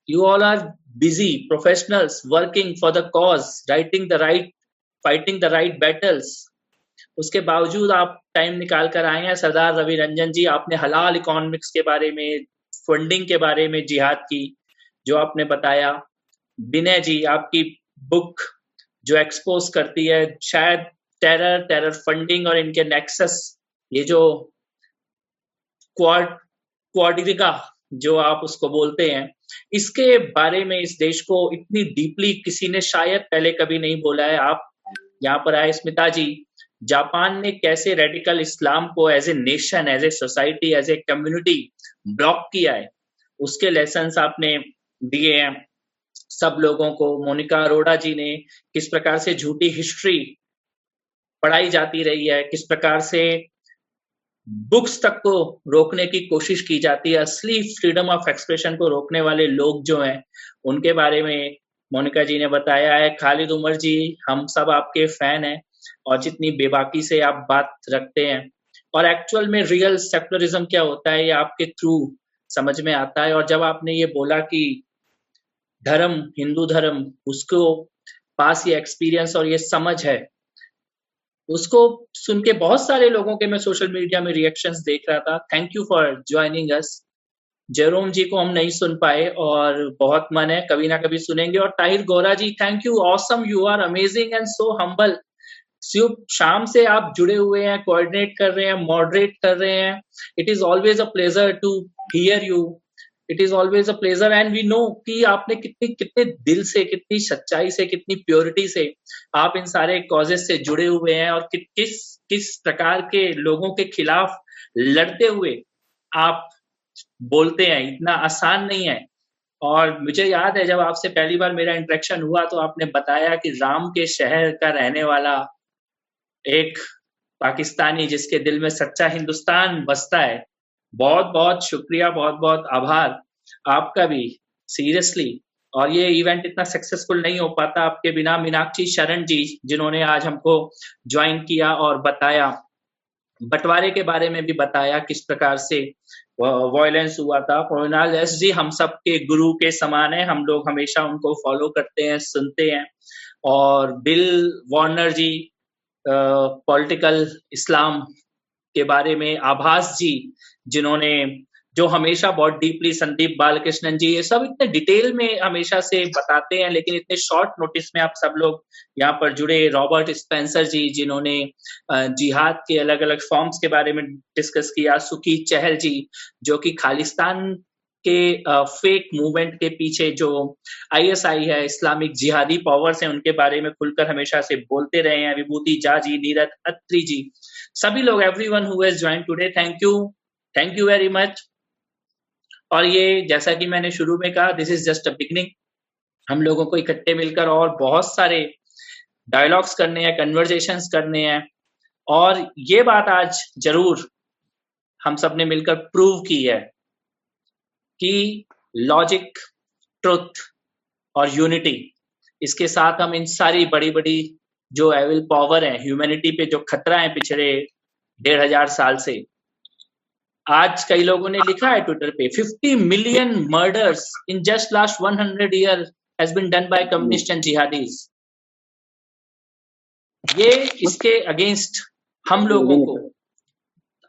You all are busy professionals working for the cause writing the right fighting the right battles उसके बावजूद आप टाइम निकाल कर आए हैं, सरदार रवि रंजन जी, आपने हलाल इकोनॉमिक्स के बारे में फंडिंग के बारे में जिहाद की, जो आपने बताया। विनय जी, आपकी बुक जो एक्सपोज करती है, शायद टेरर टेरर फंडिंग और इनके नेक्सस ये जो क्वाड क्वाडिगा जो आप उसको बोलते हैं, इसके बारे में इस देश को इतनी डीपली किसी ने शायद पहले कभी नहीं बोला है। आप यहाँ पर आए स्मिता जी जापान ने कैसे रेडिकल इस्लाम को as a nation as a society as a community block किया है? उसके लेसन आपने दिए हैं। सब लोगों को, मोनिका अरोड़ा जी ने किस प्रकार से झूठी हिस्ट्री पढ़ाई जाती रही है, किस प्रकार से बुक्स तक को रोकने की कोशिश की जाती है, असली फ्रीडम ऑफ़ एक्सप्रेशन को रोकने वाले लोग जो हैं, उनके बारे में मोनिका जी ने बताया है। खालिद उमर जी, हम सब आपके फ़ैन हैं। और जितनी बेबाकी से आप बात रखते हैं। और एक्चुअल में रियल सेकुलरिज्म क्या होता है, ये आपके थ्रू समझ में आता है। और जब आपने ये बोला कि धर्म, हिंदू धर्म, उसको पास ये एक्सपीरियंस और ये समझ है, उसको सुन के बहुत सारे लोगों के मैं सोशल मीडिया में रिएक्शंस देख रहा था। Thank you for joining us Jerome ji को हम नहीं सुन पाए और बहुत मन है, कभी ना कभी सुनेंगे। और Tahir Gaura ji thank you awesome you are amazing and so humble सिर्फ़ शाम से आप जुड़े हुए हैं कोऑर्डिनेट कर रहे हैं मॉडरेट कर रहे हैं it is always a pleasure to hear you it is always a pleasure and we know कि आपने कितनी कितने दिल से कितनी सच्चाई से कितनी प्योरिटी से आप इन सारे कॉजेस से जुड़े हुए हैं और कि, किस किस प्रकार के लोगों के खिलाफ लड़ते हुए आप बोलते हैं इतना आसान नहीं है। और मुझे याद है जब आपसे पहली बार मेरा इंट्रेक्शन हुआ तो आपने बताया कि राम के शहर का रहने वाला एक पाकिस्तानी जिसके दिल में सच्चा हिंदुस्तान बसता है, बहुत बहुत शुक्रिया, बहुत बहुत आभार आपका भी सीरियसली और ये इवेंट इतना सक्सेसफुल नहीं हो पाता आपके बिना, मीनाक्षी शरण जी, जिन्होंने आज हमको ज्वाइन किया और बताया। बंटवारे के बारे में भी बताया किस प्रकार से वायलेंस हुआ था। प्रोनाल एस जी, हम सब के गुरु के समान है। हम लोग हमेशा उनको फॉलो करते हैं, सुनते हैं। और Bill Warner ji political Islam के बारे में आभास जी, जिन्होंने जो हमेशा बहुत डीपली संदीप बालकृष्णन जी, ये सब इतने डिटेल में हमेशा से बताते हैं, लेकिन इतने शॉर्ट नोटिस में आप सब लोग यहाँ पर जुड़े। रॉबर्ट स्पेंसर जी, जिन्होंने जिहाद के अलग अलग फॉर्म्स के बारे में डिस्कस किया। सुकी चहल जी, जो कि खालिस्तान के फेक मूवमेंट के पीछे जो आईएसआई है इस्लामिक जिहादी पावर्स हैं, उनके बारे में खुलकर हमेशा से बोलते रहे हैं। विभूति जा जी नीरज अत्री जी। सभी लोग everyone who join today thank you thank you very much और ये, जैसा कि मैंने शुरू में कहा this is just a beginning हम लोगों को इकट्ठे मिलकर और बहुत सारे डायलॉग्स करने हैं कन्वर्जेशंस करने हैं। और ये बात आज ज़रूर हम सबने मिलकर प्रूव की है। कि लॉजिक ट्रुथ और यूनिटी इसके साथ हम इन सारी बड़ी बड़ी जो एविल पावर है ह्यूमैनिटी पे जो खतरा है पिछले डेढ़ हज़ार साल से, आज कई लोगों ने लिखा है ट्विटर पे 50 million murders in just last 100 year has been done by communist and jihadis ये इसके अगेंस्ट हम लोगों को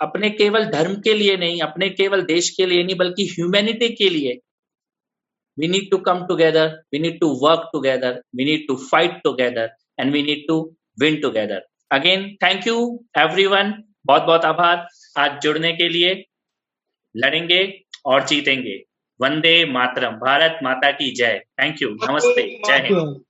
अपने केवल धर्म के लिए नहीं अपने केवल देश के लिए नहीं बल्कि ह्यूमैनिटी के लिए। We need to come together we need to work together we need to fight together and we need to win together again thank you every बहुत बहुत आभार। आज जुड़ने के लिए लड़ेंगे और जीतेंगे। वंदे मातरम। भारत माता की जय। थैंक यू नमस्ते। जय हिंद।